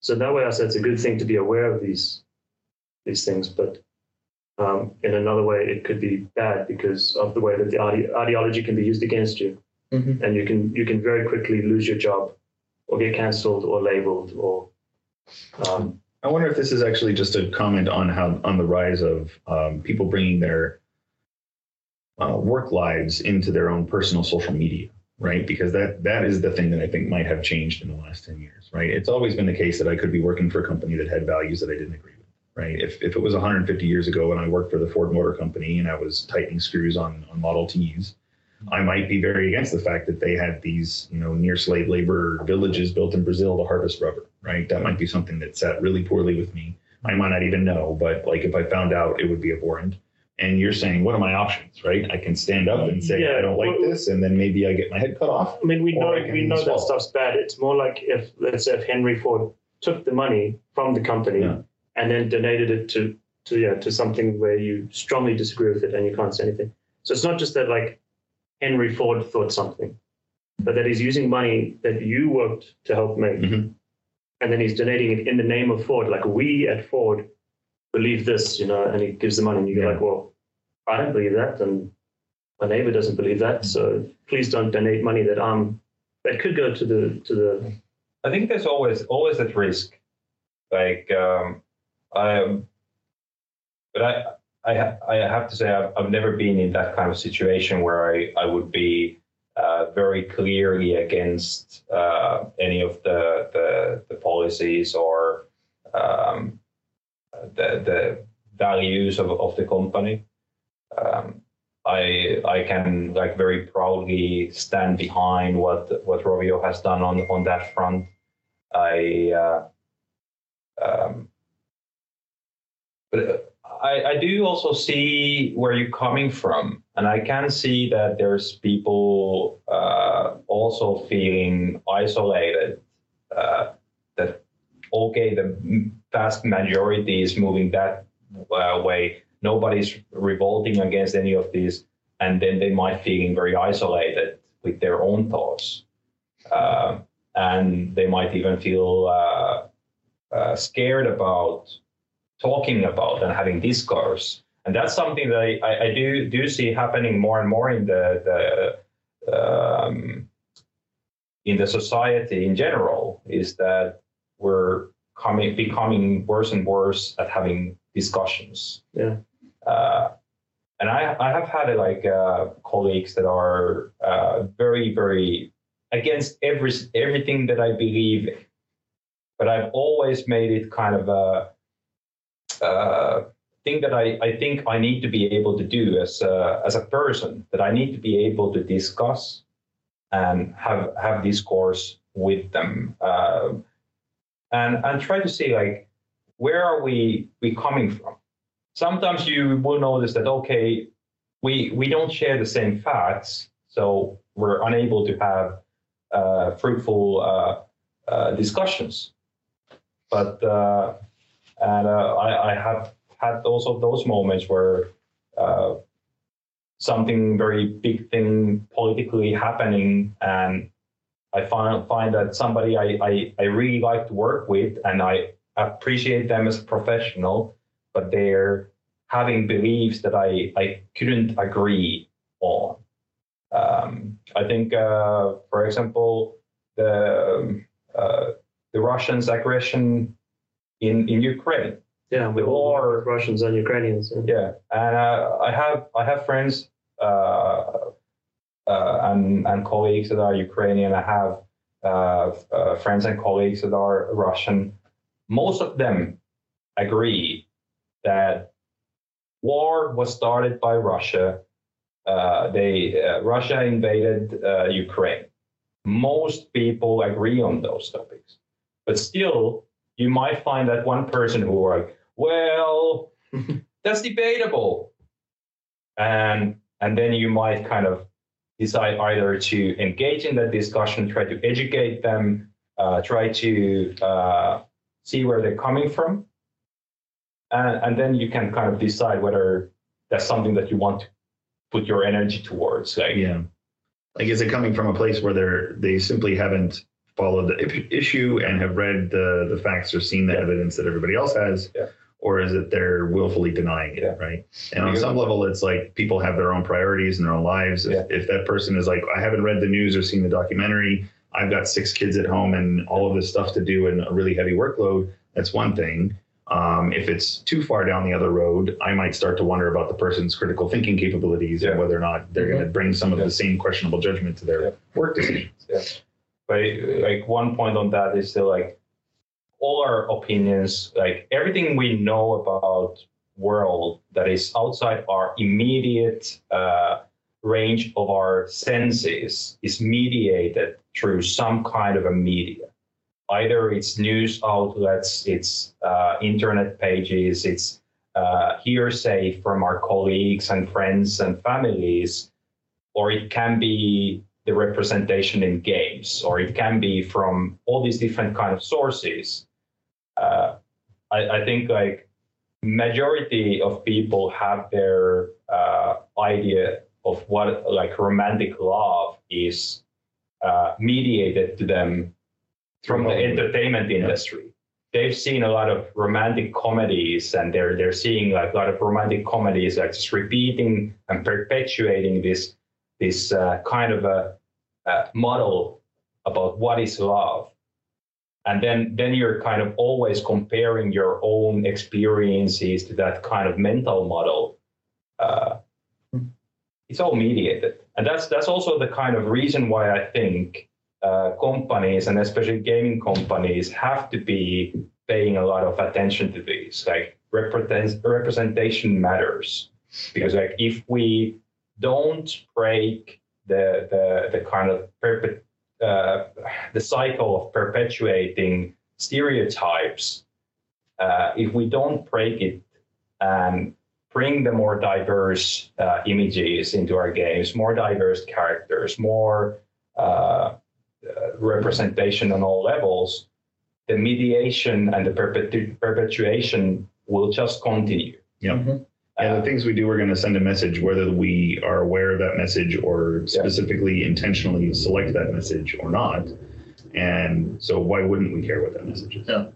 Speaker 4: So that way i said it's a good thing to be aware of these these things but um, in another way it could be bad because of the way that the ide- ideology can be used against you
Speaker 2: Mhm.
Speaker 4: and you can you can very quickly lose your job or get cancelled or labeled or um,
Speaker 3: I wonder if this is actually just a comment on how on the rise of um, people bringing their uh, work lives into their own personal social media, right? Because that that is the thing that I think might have changed in the last ten years, right? It's always been the case that I could be working for a company that had values that I didn't agree with, right? If if it was 150 years ago and I worked for the Ford Motor Company and I was tightening screws on on Model Ts. I might be very against the fact that they had these, you know, near slave labor villages built in Brazil to harvest rubber, right? That might be something that sat really poorly with me. I might not even know, but like if I found out, it would be abhorrent. And you're saying, what are my options, right? I can stand up and say,
Speaker 4: Yeah,
Speaker 3: I don't like
Speaker 4: well-
Speaker 3: this, and then maybe I get my head cut off.
Speaker 4: I mean, we know
Speaker 3: Or I can
Speaker 4: we know
Speaker 3: swallow.
Speaker 4: that stuff's bad. It's more like if let's say if Henry Ford took the money from the company
Speaker 3: Yeah.
Speaker 4: And then donated it to to yeah to something where you strongly disagree with it and you can't say anything. So it's not just that like Henry Ford thought something, but that he's using money that you worked to help make,
Speaker 3: Mhm.
Speaker 4: and then he's donating it in the name of Ford. Like we at Ford believe this, you know, and he gives the money, and you're
Speaker 3: Yeah.
Speaker 4: like, well, I don't believe that, and my neighbor doesn't believe that, so please don't donate money that I'm that could go to the to the
Speaker 5: I think there's always always that risk. Like um, I, but I I I have to say I've, I've never been in that kind of situation where I I would be uh, very clearly against uh, any of the the, the policies or um, the the values of, of the company. Um, I I can like very proudly stand behind what what Rovio has done on on that front. I uh, um, but I, I do also see where you're coming from, and I can see that there's people uh, also feeling isolated. Uh, that okay, the vast majority is moving that uh, way. Nobody's revolting against any of these, and then they might feeling very isolated with their own thoughts, uh, and they might even feel uh, uh, scared about talking about and having discourse. And that's something that I, I, I do do see happening more and more in the the um, in the society in general. Is that we're coming becoming worse and worse at having discussions.
Speaker 4: Yeah.
Speaker 5: Uh, and I, I have had like uh, colleagues that are uh, very very against every everything that I believe in, but I've always made it kind of a uh, thing that I, I think I need to be able to do as a, as a person that I need to be able to discuss and have have discourse with them. Uh, and and try to see like where are we we coming from? Sometimes you will notice that okay we we don't share the same facts so we're unable to have uh, fruitful uh, uh discussions. But uh, and uh, I, I, have had also those moments where uh, something very big thing politically happening, and I find find that somebody I, I, I really like to work with, and I appreciate them as a professional, but they're having beliefs that I, I couldn't agree on. Um, I think, uh, for example, the uh, the Russians' aggression in in Ukraine.
Speaker 4: Yeah, with all Russians and Ukrainians.
Speaker 5: Yeah, yeah. and uh, I have I have friends uh, uh, and and colleagues that are Ukrainian. I have uh, uh, friends and colleagues that are Russian. Most of them agree that war was started by Russia. Uh, they Russia invaded Ukraine. Most people agree on those topics, but still you might find that one person who are like, well, (laughs) that's debatable. And and then you might kind of decide either to engage in that discussion, try to educate them, uh, try to uh, see where they're coming from. And, and then you can kind of decide whether that's something that you want to put your energy towards.
Speaker 3: Like, yeah. Like, is it coming from a place where they're, they simply haven't followed the issue and have read the, the facts or seen the yeah. evidence that everybody else has?
Speaker 5: Yeah.
Speaker 3: Or is it they're willfully denying it, yeah. right? And on some level, it's like people have their own priorities and their own lives. If, if that person is like, I haven't read the news or seen the documentary, I've got six kids at home and all of this stuff to do and a really heavy workload, that's one thing. Um, if it's too far down the other road, I might start to wonder about the person's critical thinking capabilities yeah. and whether or not they're mm-hmm. going to bring some of yeah. the same questionable judgment to their yeah. work decisions.
Speaker 5: But like one point on that is that like all our opinions, like everything we know about world that is outside our immediate uh, range of our senses is mediated through some kind of a media. Either it's news outlets, it's uh, internet pages, it's uh, hearsay from our colleagues and friends and families, or it can be the representation in games, or it can be from all these different kind of sources. Uh, I, I, think like majority of people have their uh, idea of what like romantic love is uh, mediated to them from the entertainment industry. Yeah. They've seen a lot of romantic comedies, and they're they're seeing like a lot of romantic comedies, like just repeating and perpetuating this this uh, kind of a, a, model about what is love. And then then you're kind of always comparing your own experiences to that kind of mental model. Uh, it's all mediated. And that's that's also the kind of reason why i think uh, companies and especially gaming companies have to be paying a lot of attention to this like represent, representation matters. Because like if we don't break the the, the kind of perpet, uh, the cycle of perpetuating stereotypes. Uh, if we don't break it and bring the more diverse uh, images into our games, more diverse characters, more uh, uh, representation on all levels, the mediation and the perpetu- perpetuation will just continue.
Speaker 3: Yeah.
Speaker 2: Mhm.
Speaker 3: And the things we do, we're going to send a message, whether we are aware of that message or specifically intentionally select that message or not. And so, why wouldn't we care what that message is?
Speaker 2: Yeah.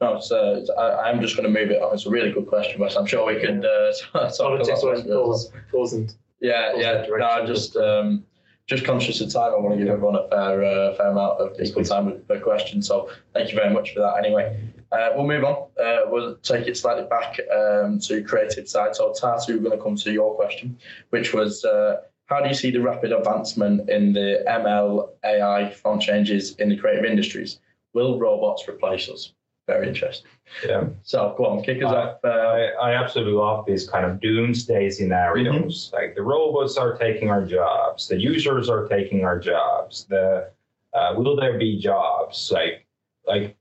Speaker 2: No, it's, uh, it's, I, I'm just going to move it on. It's a really good question, Wes. I'm sure we could uh, (laughs) talk a
Speaker 4: Politics
Speaker 2: lot
Speaker 4: always
Speaker 2: about
Speaker 4: falls, falls in.
Speaker 2: Yeah,
Speaker 4: goes
Speaker 2: yeah.
Speaker 4: that
Speaker 2: No,
Speaker 4: direction.
Speaker 2: just um, just conscious of time. I want to give everyone a fair uh, fair amount of equal time with per question. So thank you very much for that. Anyway, uh, we'll move on. Uh, we'll take it slightly back um, to creative side. So Tatu, we're going to come to your question, which was. Uh, how do you see the rapid advancement in the ML AI font changes in the creative industries? Will robots replace us? Very interesting.
Speaker 5: Yeah.
Speaker 2: So go on, kick us off. Uh,
Speaker 5: I, I absolutely love these kind of doomsday scenarios. Like the robots are taking our jobs, the users are taking our jobs. The uh, will there be jobs? Like like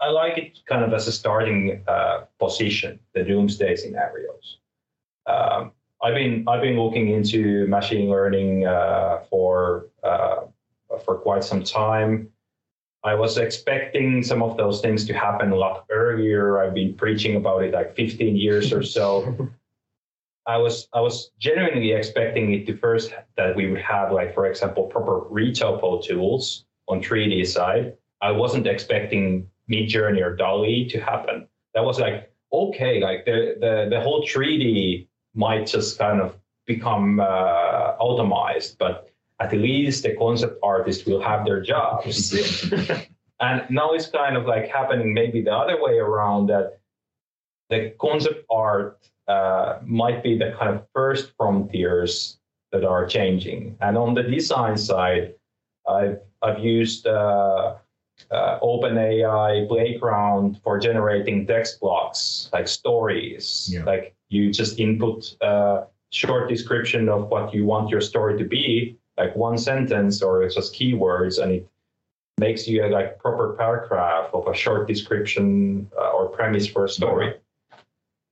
Speaker 5: I like it kind of as a starting uh, position. The doomsday scenarios. Um, I've been I've been looking into machine learning uh, for uh, for quite some time. I was expecting some of those things to happen a lot earlier. I've been preaching about it like 15 years or so. (laughs) I was I was genuinely expecting it to first that we would have like for example proper retopo tools on 3D side. I wasn't expecting Midjourney or DALL-E to happen. That was like okay, like the the the whole 3D might just kind of become uh, automized, but at least the concept artists will have their jobs. (laughs) and now it's kind of like happening maybe the other way around that the concept art uh, might be the kind of first frontiers that are changing. And on the design side, I've, I've used uh, uh, OpenAI Playground for generating text blocks, like stories.
Speaker 3: Yeah.
Speaker 5: Like you just input a short description of what you want your story to be, like one sentence or just keywords, and it makes you a like proper paragraph of a short description uh, or premise for a story.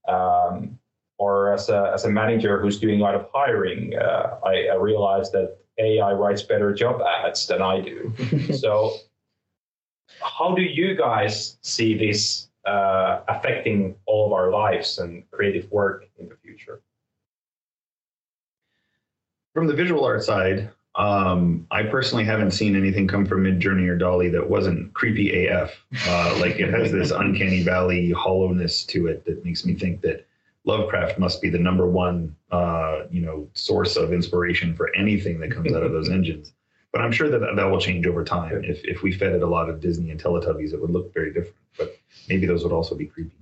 Speaker 5: Um, or as a, as a manager who's doing a lot of hiring, uh, I, I realized that AI writes better job ads than I do. (laughs) so, how do you guys see this uh, affecting all of our lives and creative work in the future?
Speaker 3: From the visual art side, um, I personally haven't seen anything come from Midjourney or DALL-E that wasn't creepy AF. Uh, like it has this uncanny valley hollowness to it that makes me think that Lovecraft must be the number one, uh, you know, source of inspiration for anything that comes out of those (laughs) engines. But I'm sure that that will change over time. If if we fed it a lot of Disney and Teletubbies, it would look very different. But maybe those would also be creepy.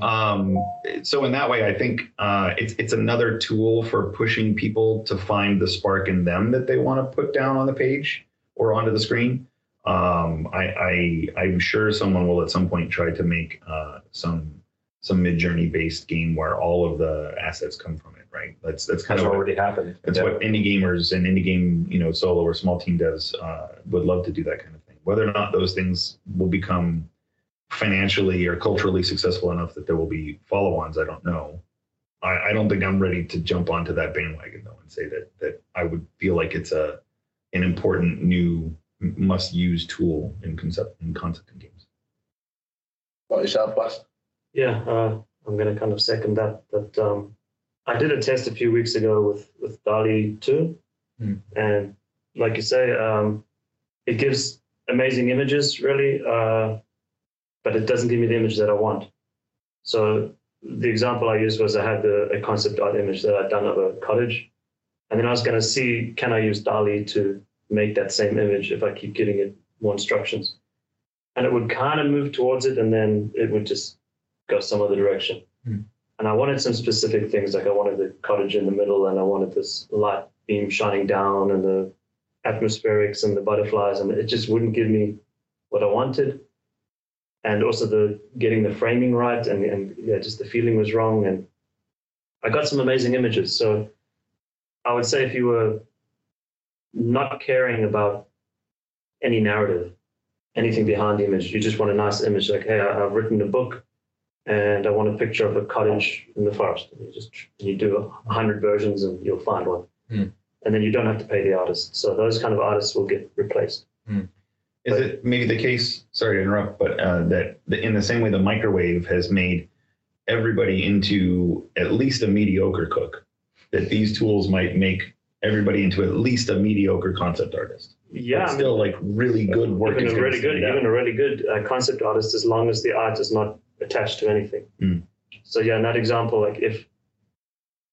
Speaker 3: Um, so in that way, I think uh, it's it's another tool for pushing people to find the spark in them that they want to put down on the page or onto the screen. Um, I, I I'm sure someone will at some point try to make uh, some some Midjourney based game where all of the assets come from. Right. That's that's kind
Speaker 5: Has
Speaker 3: of what,
Speaker 5: already happened.
Speaker 3: that's
Speaker 5: Yeah.
Speaker 3: what indie gamers and indie game you know solo or small team devs uh, would love to do that kind of thing. Whether or not those things will become financially or culturally successful enough that there will be follow-ons, I don't know. I, I don't think I'm ready to jump onto that bandwagon though and say that that I would feel like it's a an important new must-use tool in concept in concept in games.
Speaker 2: what yourself, Wes?
Speaker 4: Yeah, uh, I'm going to kind of second that. That um, I did a test a few weeks ago with with DALL-E 2,
Speaker 3: Hmm.
Speaker 4: and like you say, um, it gives amazing images, really, uh, but it doesn't give me the image that I want. So the example I used was I had the, a concept art image that I'd done of a cottage, and then I was going to see can I use DALL-E to make that same image if I keep giving it more instructions, and it would kind of move towards it, and then it would just go some other direction.
Speaker 3: Hmm.
Speaker 4: And I wanted some specific things, like I wanted the cottage in the middle, and I wanted this light beam shining down, and the atmospherics and the butterflies, and it just wouldn't give me what I wanted. And also the getting the framing right, and, and yeah, just the feeling was wrong. And I got some amazing images. So I would say if you were not caring about any narrative, anything behind the image, you just want a nice image. Like, hey, I've written a book, and I want a picture of a cottage in the forest. And you just you do a hundred versions, and you'll find one.
Speaker 5: Hmm.
Speaker 4: And then you don't have to pay the artist. So those kind of artists will get replaced.
Speaker 3: Is it maybe the case? Sorry to interrupt, but uh, that the, in the same way the microwave has made everybody into at least a mediocre cook, that these tools might make everybody into at least a mediocre concept artist.
Speaker 4: Yeah,
Speaker 3: But
Speaker 4: I mean,
Speaker 3: still like really good work.
Speaker 4: even a really good, even a really good uh, concept artist, as long as the art is not attached to anything.
Speaker 3: Mm.
Speaker 4: So yeah, in that example, like if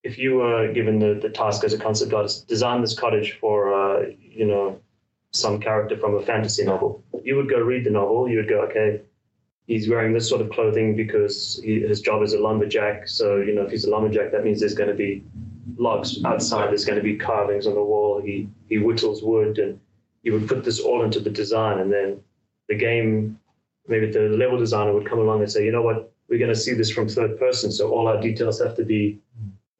Speaker 4: if you were given the, the task as a concept artist, design this cottage for uh, you know some character from a fantasy novel, you would go read the novel. You would go, okay, he's wearing this sort of clothing because he, his job is a lumberjack. So you know, if he's a lumberjack, that means there's going to be logs outside. There's going to be carvings on the wall. He he whittles wood and you would put this all into the design and then the game maybe the level designer would come along and say you know what? We're going to see this from third person so all our details have to be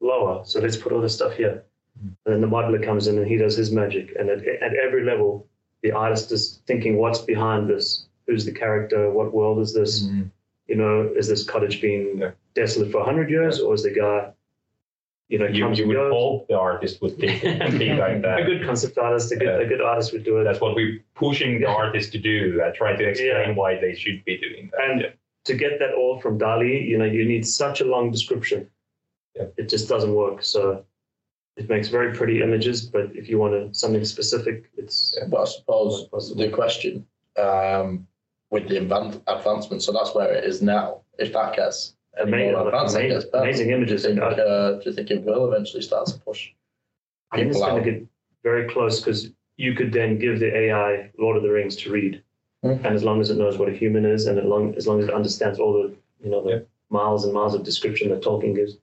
Speaker 4: lower. So let's put all this stuff here. And then the modeler comes in and he does his magic. And at, at every level the artist is thinking what's behind this? Who's the character? What world is this?
Speaker 5: Mm-hmm.
Speaker 4: you know is this cottage being
Speaker 5: Yeah.
Speaker 4: desolate for 100 years or is the guy you know
Speaker 5: You, you would
Speaker 4: goes?
Speaker 5: hope the artist would think, (laughs) think like that.
Speaker 4: a good concept artist a good,
Speaker 5: Yeah.
Speaker 4: a good artist would do it
Speaker 5: That's what we're pushing the artist to do and try to explain
Speaker 4: Yeah.
Speaker 5: why they should be doing that.
Speaker 4: And
Speaker 5: Yeah.
Speaker 4: to get that all from DALL-E, you know, you need such a long description.
Speaker 5: Yeah.
Speaker 4: It just doesn't work. So it makes very pretty images, but if you want to, something specific, it's
Speaker 2: But I suppose the question um, with the advan- advancement, so that's where it is now. If that gets any
Speaker 4: amazing,
Speaker 2: more advanced, I
Speaker 4: amazing,
Speaker 2: guess, better.
Speaker 4: amazing
Speaker 2: Do you,
Speaker 4: images.
Speaker 2: think,
Speaker 4: And
Speaker 2: uh, do you think it will eventually start to push?
Speaker 4: I think it's going to get very close because you could then give the AI Lord of the Rings to read,
Speaker 2: Mhm.
Speaker 4: and as long as it knows what a human is, and as long as long as it understands all the you know the
Speaker 5: Yeah.
Speaker 4: miles and miles of description that Tolkien gives,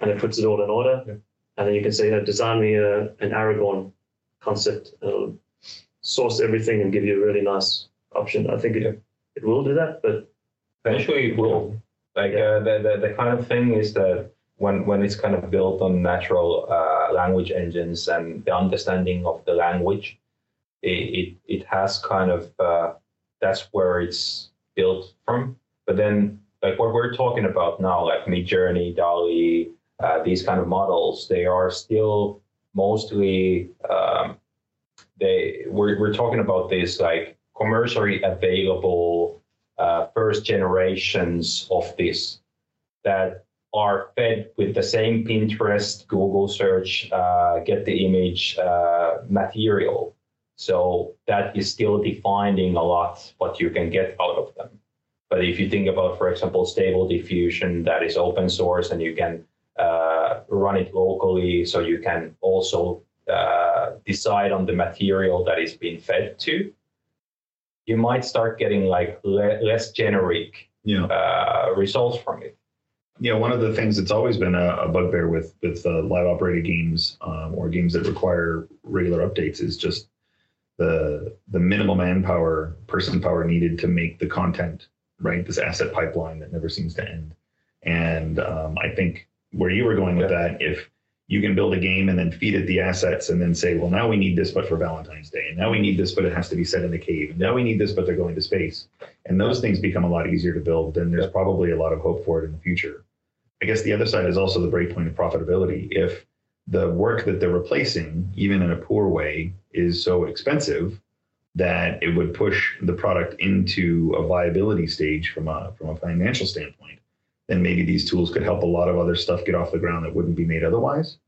Speaker 4: and it puts it all in order,
Speaker 5: Yeah.
Speaker 4: and then you can say, "Hey, design me a, an Aragorn concept, and it'll source everything and give you a really nice option. I think it,
Speaker 5: Yeah.
Speaker 4: it will do that, but
Speaker 5: Eventually it will. Like
Speaker 4: Yeah.
Speaker 5: uh, the, the the kind of thing is that when when it's kind of built on natural uh, language engines and the understanding of the language, it it, it has kind of uh, that's where it's built from. But then like what we're talking about now, like Midjourney, DALL-E, uh, these kind of models, they are still mostly um, they we're we're talking about this like commercially available uh, first generations of this that are fed with the same Pinterest, Google search, uh, get the image uh, material. So that is still defining a lot what you can get out of them. But if you think about, for example, stable diffusion, that is open source and you can uh, run it locally, so you can also uh, decide on the material that is being fed to you might start getting like le- less generic
Speaker 3: Yeah.
Speaker 5: uh, results from it.
Speaker 3: Yeah, one of the things that's always been a, a bugbear with with uh, live operated games um, or games that require regular updates is just the the minimal manpower, person power needed to make the content. Right, this asset pipeline that never seems to end. And um, I think where you were going with that, if you can build a game and then feed it the assets and then say, well, now we need this, but for Valentine's Day, and now we need this, but it has to be set in a cave, and now we need this, but they're going to space, and those things become a lot easier to build, then there's probably a lot of hope for it in the future. I guess the other side is also the breakpoint of profitability. If the work that they're replacing, even in a poor way, is so expensive that it would push the product into a viability stage from a from a financial standpoint, then maybe these tools could help a lot of other stuff get off the ground that wouldn't be made otherwise.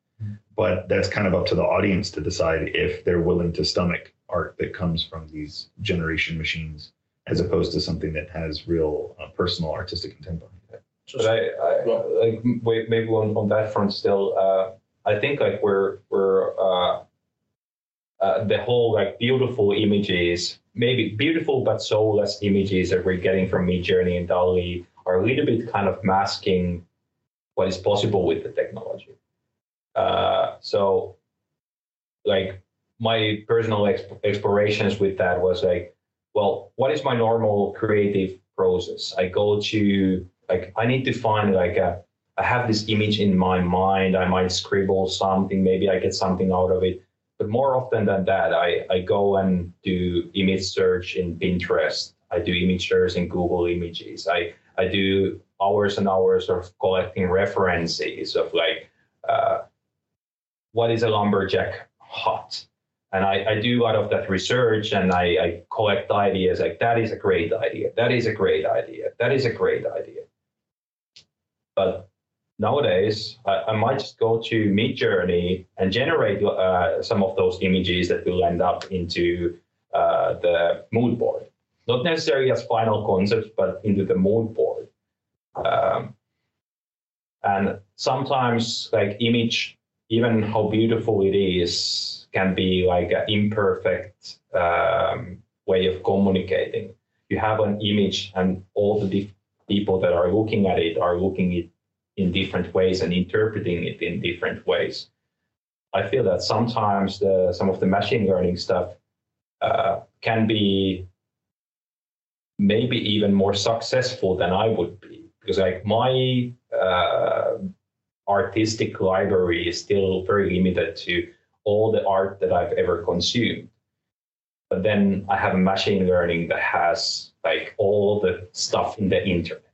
Speaker 3: But that's kind of up to the audience to decide if they're willing to stomach art that comes from these generation machines, as opposed to something that has real uh, personal artistic intent behind it.
Speaker 5: But I, I like wait, maybe on, on that front still, uh, I think like we're we're uh, uh, the whole like beautiful images, maybe beautiful but soulless images that we're getting from Midjourney and DALL-E are a little bit kind of masking what is possible with the technology. Uh, so, like my personal exp- explorations with that was like, well, what is my normal creative process? I go to like I need to find like a, I have this image in my mind. I might scribble something, maybe I get something out of it. But more often than that, I, I go and do image search in Pinterest. I do image search in Google Images. I, I do hours and hours of collecting references of like, uh, what is a lumberjack hut? And I, I do a lot of that research and I, I collect ideas like that is a great idea. That is a great idea. That is a great idea. But nowadays, I, I might just go to Midjourney and generate uh, some of those images that will end up into uh, the mood board. Not necessarily as final concepts, but into the mood board. Um, and sometimes, like image, even how beautiful it is, can be like an imperfect um, way of communicating. You have an image, and all the people that are looking at it are looking it in different ways and interpreting it in different ways. I feel that sometimes the, some of the machine learning stuff uh, can be maybe even more successful than I would be because like my uh, artistic library is still very limited to all the art that I've ever consumed. But then I have machine learning that has like all the stuff in the internet.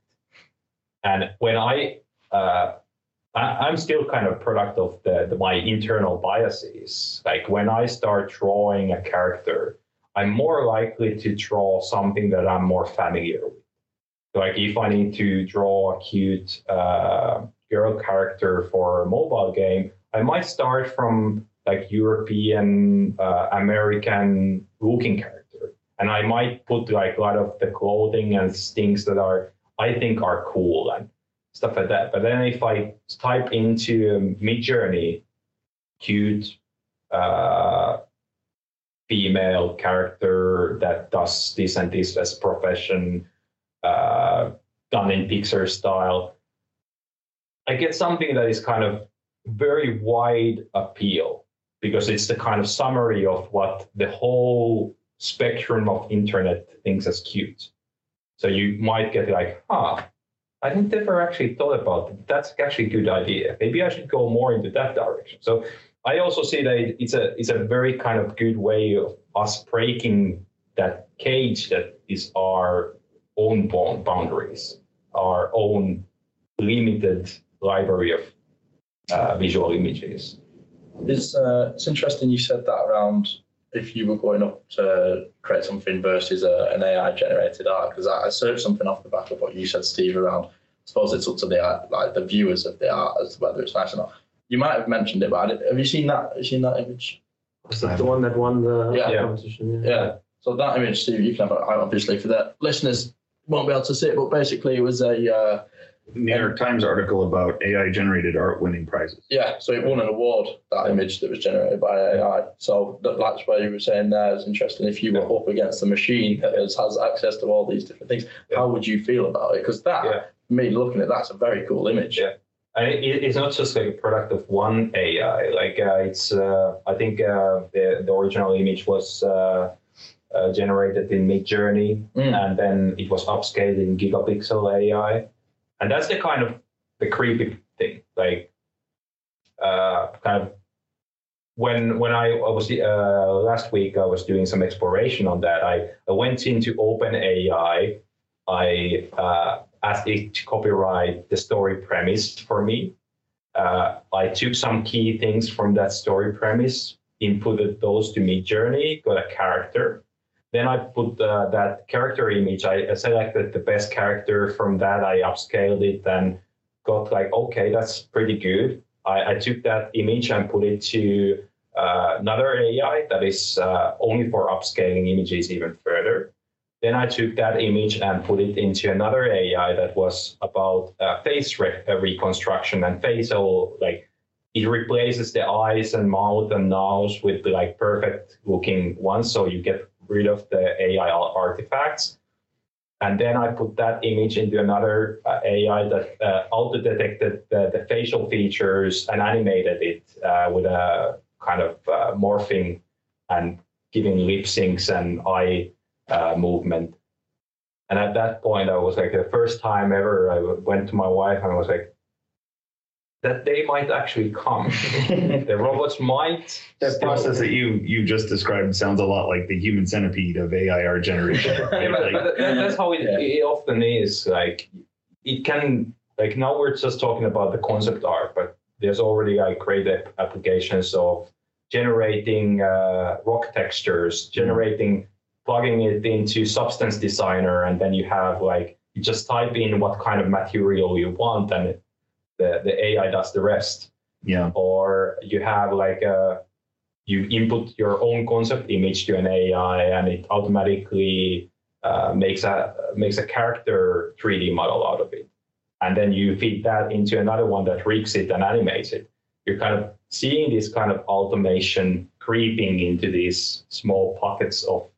Speaker 5: And when I uh, I, am still kind of product of the, the, my internal biases. Like when I start drawing a character, I'm more likely to draw something that I'm more familiar with. Like if I need to draw a cute uh, girl character for a mobile game, I might start from like European, uh, American looking character, and I might put like a lot of the clothing and things that are I think are cool and stuff like that. But then if I type into um, Midjourney, cute uh, female character that does this and this as profession, uh, done in Pixar style, I get something that is kind of very wide appeal because it's the kind of summary of what the whole spectrum of internet thinks as cute. So you might get like, huh, I didn't ever actually thought about that. That's actually a good idea. Maybe I should go more into that direction. So I also see that it's a it's a very kind of good way of us breaking that cage that is our own boundaries, our own limited library of uh, visual images.
Speaker 2: It's uh, it's interesting you said that around if you were going up to create something versus a, an AI generated art, because I, I, searched something off the back of what you said, Steve, around. I suppose it's up to the like the viewers of the art as to whether it's nice or not. You might have mentioned it, but have you seen that? Have you seen that image?
Speaker 4: Was that the one that won the
Speaker 2: yeah.
Speaker 4: competition?
Speaker 2: Yeah. yeah. So that image, Steve, you can have it obviously for that. listeners won't be able to see it, but basically it was a uh,
Speaker 3: New York Times article about AI generated art winning prizes.
Speaker 2: Yeah, so it won an award, that image that was generated by AI. So that's why you were saying there is interesting. If you were up against a machine that has, has access to all these different things, yeah. how would you feel about it? Because that, yeah. me looking at that's a very cool image.
Speaker 5: Yeah. And it, it's not just like a product of one AI. Like uh, it's, uh, I think uh, the, the original image was uh, uh, generated in Midjourney, mm. and then it was upscaled in Gigapixel AI and that's the kind of the creepy thing like uh, kind of when when I, I was uh, last week I was doing some exploration on that I, I went into OpenAI I it to copyright the story premise for me uh, I took some key things from that story premise inputted those to Midjourney, got a character then I put uh, that character image. I selected the best character from that. I upscaled it and got like, okay, that's pretty good. I, I took that image and put it to uh, another AI that is uh, only for upscaling images even further. Then I took that image and put it into another AI that was about uh, face re- uh, reconstruction and facial like it replaces the eyes and mouth and nose with like perfect looking ones so you get rid of the AI artifacts. And then I put that image into another uh, AI that uh, auto detected the, the, facial features and animated it uh, with a kind of uh, morphing and giving lip syncs and eye uh, movement. And at that point, I was like, the first time ever, I went to my wife and I was like, that they might actually come. (laughs) the robots might.
Speaker 3: That
Speaker 5: still-
Speaker 3: process that you you just described sounds a lot like the human centipede of AIR generation. (laughs)
Speaker 5: Yeah, but,
Speaker 3: Like,
Speaker 5: but that's how it,
Speaker 2: Yeah.
Speaker 5: it often is. Like it can like now we're just talking about the concept art, but there's already like great applications of generating uh, rock textures, generating plugging it into Substance Designer, and then you have like you just type in what kind of material you want, and it, the the AI does the rest.
Speaker 3: Yeah,
Speaker 5: or you have like a you input your own concept image to an AI and it automatically uh, makes a makes a character 3D model out of it, and then you feed that into another one that rigs it and animates it. You're kind of seeing this kind of automation creeping into these small pockets of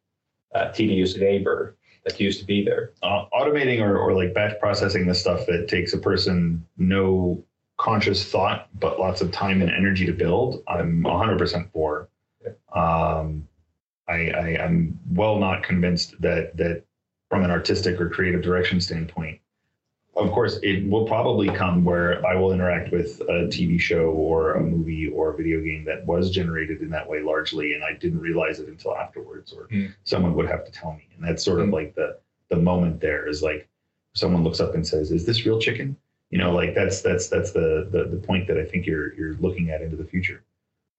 Speaker 5: uh, tedious labor that used to be there.
Speaker 3: uh, automating or, or like batch processing the stuff that takes a person no conscious thought but lots of time and energy to build i'm 100% for um, I, I i'm well not convinced that that from an artistic or creative direction standpoint of course it will probably come where i will interact with a tv show or a movie or a video game that was generated in that way largely and i didn't realize it until afterwards or
Speaker 5: Hmm.
Speaker 3: someone would have to tell me. And that's sort of
Speaker 5: Hmm.
Speaker 3: like the the moment there is like someone looks up and says is this real chicken? You know like that's that's that's the the, the point that i think you're you're looking at into the future.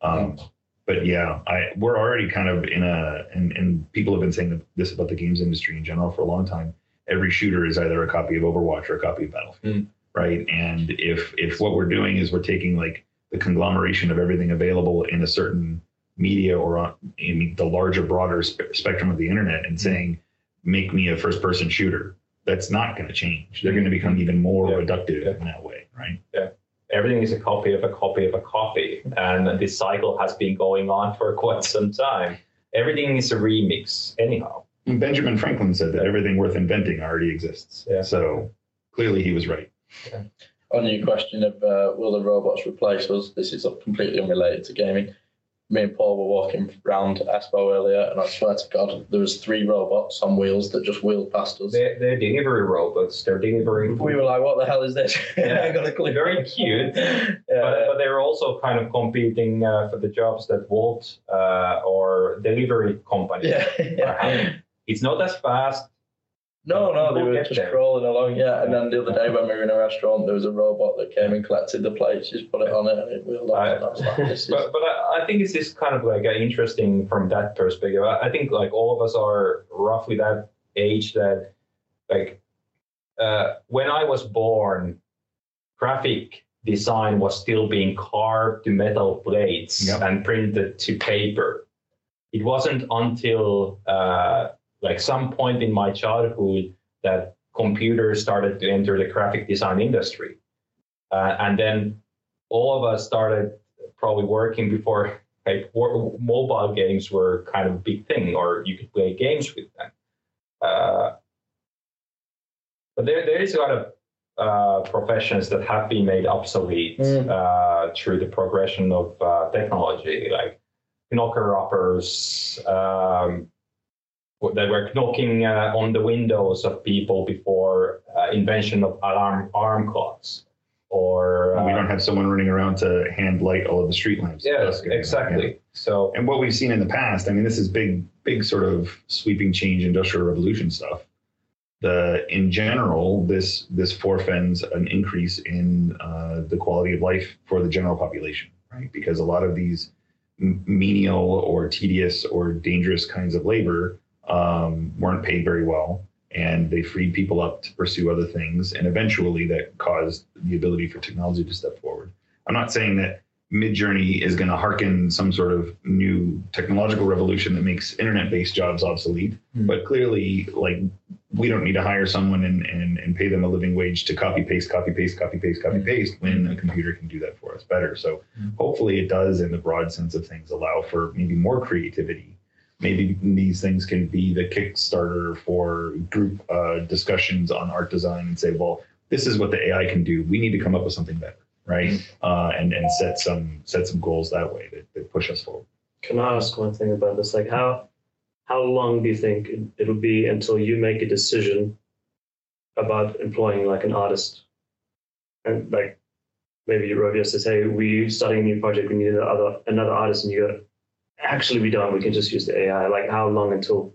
Speaker 3: Um but yeah i we're already kind of in a and and people have been saying this about the games industry in general for a long time every shooter is either a copy of overwatch or a copy of battlefield
Speaker 5: Mm.
Speaker 3: right and if if what we're doing is we're taking like the conglomeration of everything available in a certain media or on in the larger broader spe- spectrum of the internet and hmm. saying make me a first person shooter that's not going to change they're going to hmm. become even more
Speaker 5: Yeah.
Speaker 3: reductive
Speaker 5: Yeah.
Speaker 3: in that way right Yeah.
Speaker 5: everything is a copy of a copy of a copy. And this cycle has been going on for quite some time. Everything is a remix, anyhow.
Speaker 3: And benjamin franklin said that everything worth inventing already exists
Speaker 5: Yeah.
Speaker 3: so clearly he was right
Speaker 2: On your question of uh, will the robots replace us, this is completely unrelated to gaming. Me and Paul were walking around Espoo earlier, and I swear to God, there was three robots on wheels that just wheeled past us.
Speaker 5: They're, they're delivery robots. They're delivering.
Speaker 2: We were like, "What the hell is this?" (laughs)
Speaker 5: Yeah.
Speaker 2: I got a clue.
Speaker 5: Very cute.
Speaker 2: Yeah. (laughs)
Speaker 5: But, but they're also kind of competing uh, for the jobs that Wolt uh, or delivery companies
Speaker 2: yeah, (laughs)
Speaker 5: are having. It's not as fast.
Speaker 2: No, no, they were just
Speaker 5: there.
Speaker 2: crawling along. Yeah, and then the other day when we were in a restaurant, there was a robot that came and collected the plates, just put it on it, and it wheeled off.
Speaker 5: I-
Speaker 2: and I was like, this is (laughs)
Speaker 5: But, but I, I think it's just kind of like uh, interesting from that perspective. I, I think like all of us are roughly that age that like uh, when I was born, graphic design was still being carved to metal plates
Speaker 3: Yep.
Speaker 5: and printed to paper. It wasn't until uh, like some point in my childhood that computers started to enter the graphic design industry. Uh, and then all of us started probably working before like mobile games were kind of a big thing, or you could play games with them. Uh, but there, there is a lot of uh, professions that have been made obsolete
Speaker 2: Mm.
Speaker 5: uh, through the progression of uh, technology, like knocker uppers. Um, that were knocking uh, on the windows of people before uh, invention of alarm alarm clocks, or
Speaker 3: we
Speaker 5: uh,
Speaker 3: don't have someone running around to hand light all of the street lamps
Speaker 5: yeah,
Speaker 3: good.
Speaker 5: exactly. So
Speaker 3: and what we've seen in the past, I mean, this is big, big sort of sweeping change, industrial revolution stuff. The in general, this this forefends an increase in uh, the quality of life for the general population, right? Because a lot of these m- menial or tedious or dangerous kinds of labor um, weren't paid very well, and they freed people up to pursue other things, and eventually that caused the ability for technology to step forward. I'm not saying that Midjourney is going to hearken some sort of new technological revolution that makes internet-based jobs obsolete.
Speaker 5: Hmm.
Speaker 3: But clearly, like we don't need to hire someone and, and, and pay them a living wage to copy paste, copy paste, copy paste, copy paste when a computer can do that for us better. So
Speaker 5: Hmm.
Speaker 3: hopefully it does, in the broad sense of things, allow for maybe more creativity. Maybe these things can be the Kickstarter for group uh, discussions on art design and say, well, this is what the AI can do. We need to come up with something better, right? Uh, and and set some set some goals that way that, that push us forward.
Speaker 4: Can I ask one thing about this? Like, how how long do you think it- it'll be until you make a decision about employing like an artist? And like, maybe Rovio says, "Hey, we're starting a new project. We need another another artist," and you go, "Actually, we don't. We can just use the AI." Like, how long until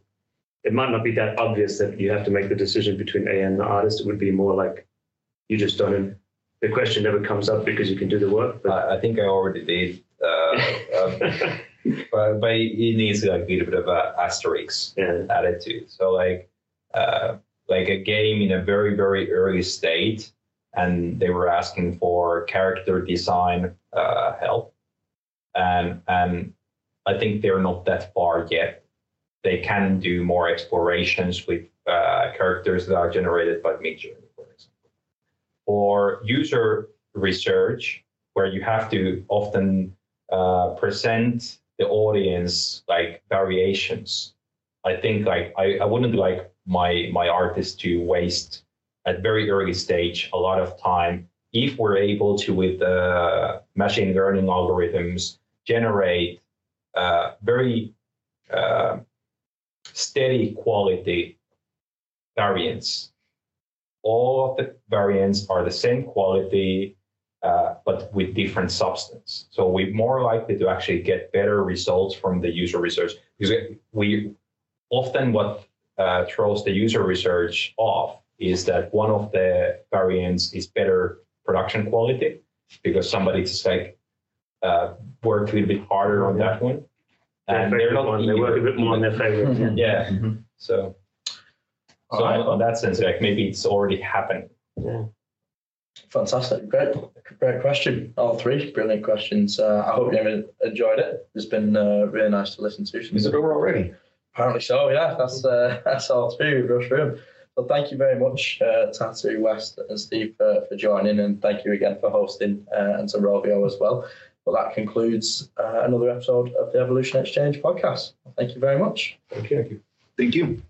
Speaker 4: it might not be that obvious that you have to make the decision between AI and the artist? It would be more like you just don't. The question never comes up because you can do the work. But
Speaker 5: I, I think I already did. Uh, (laughs) um, but, but it needs like a little bit of a asterisk
Speaker 4: yeah,
Speaker 5: to. So like uh, like a game in a very very early state, and they were asking for character design uh, help, and and I think they're not that far yet. They can do more explorations with uh, characters that are generated by Midjourney, for example. For user research, where you have to often uh, present the audience like variations. I think like I, I wouldn't like my my artist to waste at very early stage a lot of time if we're able to with uh, machine learning algorithms generate very uh, steady quality variants. All of the variants are the same quality, uh, but with different substance. So we're more likely to actually get better results from the user research because we often what uh, throws the user research off is that one of the variants is better production quality because somebody just like uh, worked a little bit harder on that one.
Speaker 4: their
Speaker 5: And they're
Speaker 4: favorite
Speaker 5: not
Speaker 4: one. They work a bit more on their favorite.
Speaker 2: Mhm.
Speaker 5: Yeah.
Speaker 3: Mhm.
Speaker 5: So,
Speaker 2: All
Speaker 5: so
Speaker 2: right.
Speaker 5: on that sense, like maybe it's already happened.
Speaker 4: Yeah.
Speaker 2: Fantastic. Great. Great question. All three brilliant questions. Uh, I hope you enjoyed it. It's been uh, really nice to listen to.
Speaker 3: Is it over already?
Speaker 2: Apparently so, yeah. That's uh, (laughs) that's all through. We've rushed through 'em. So thank you very much, uh, Tatu, West, and Steve for, for joining, and thank you again for hosting, uh, and to Rovio as well. But that concludes uh, another episode of the Evolution Exchange podcast. Thank you very much.
Speaker 4: Thank you.
Speaker 3: Thank you.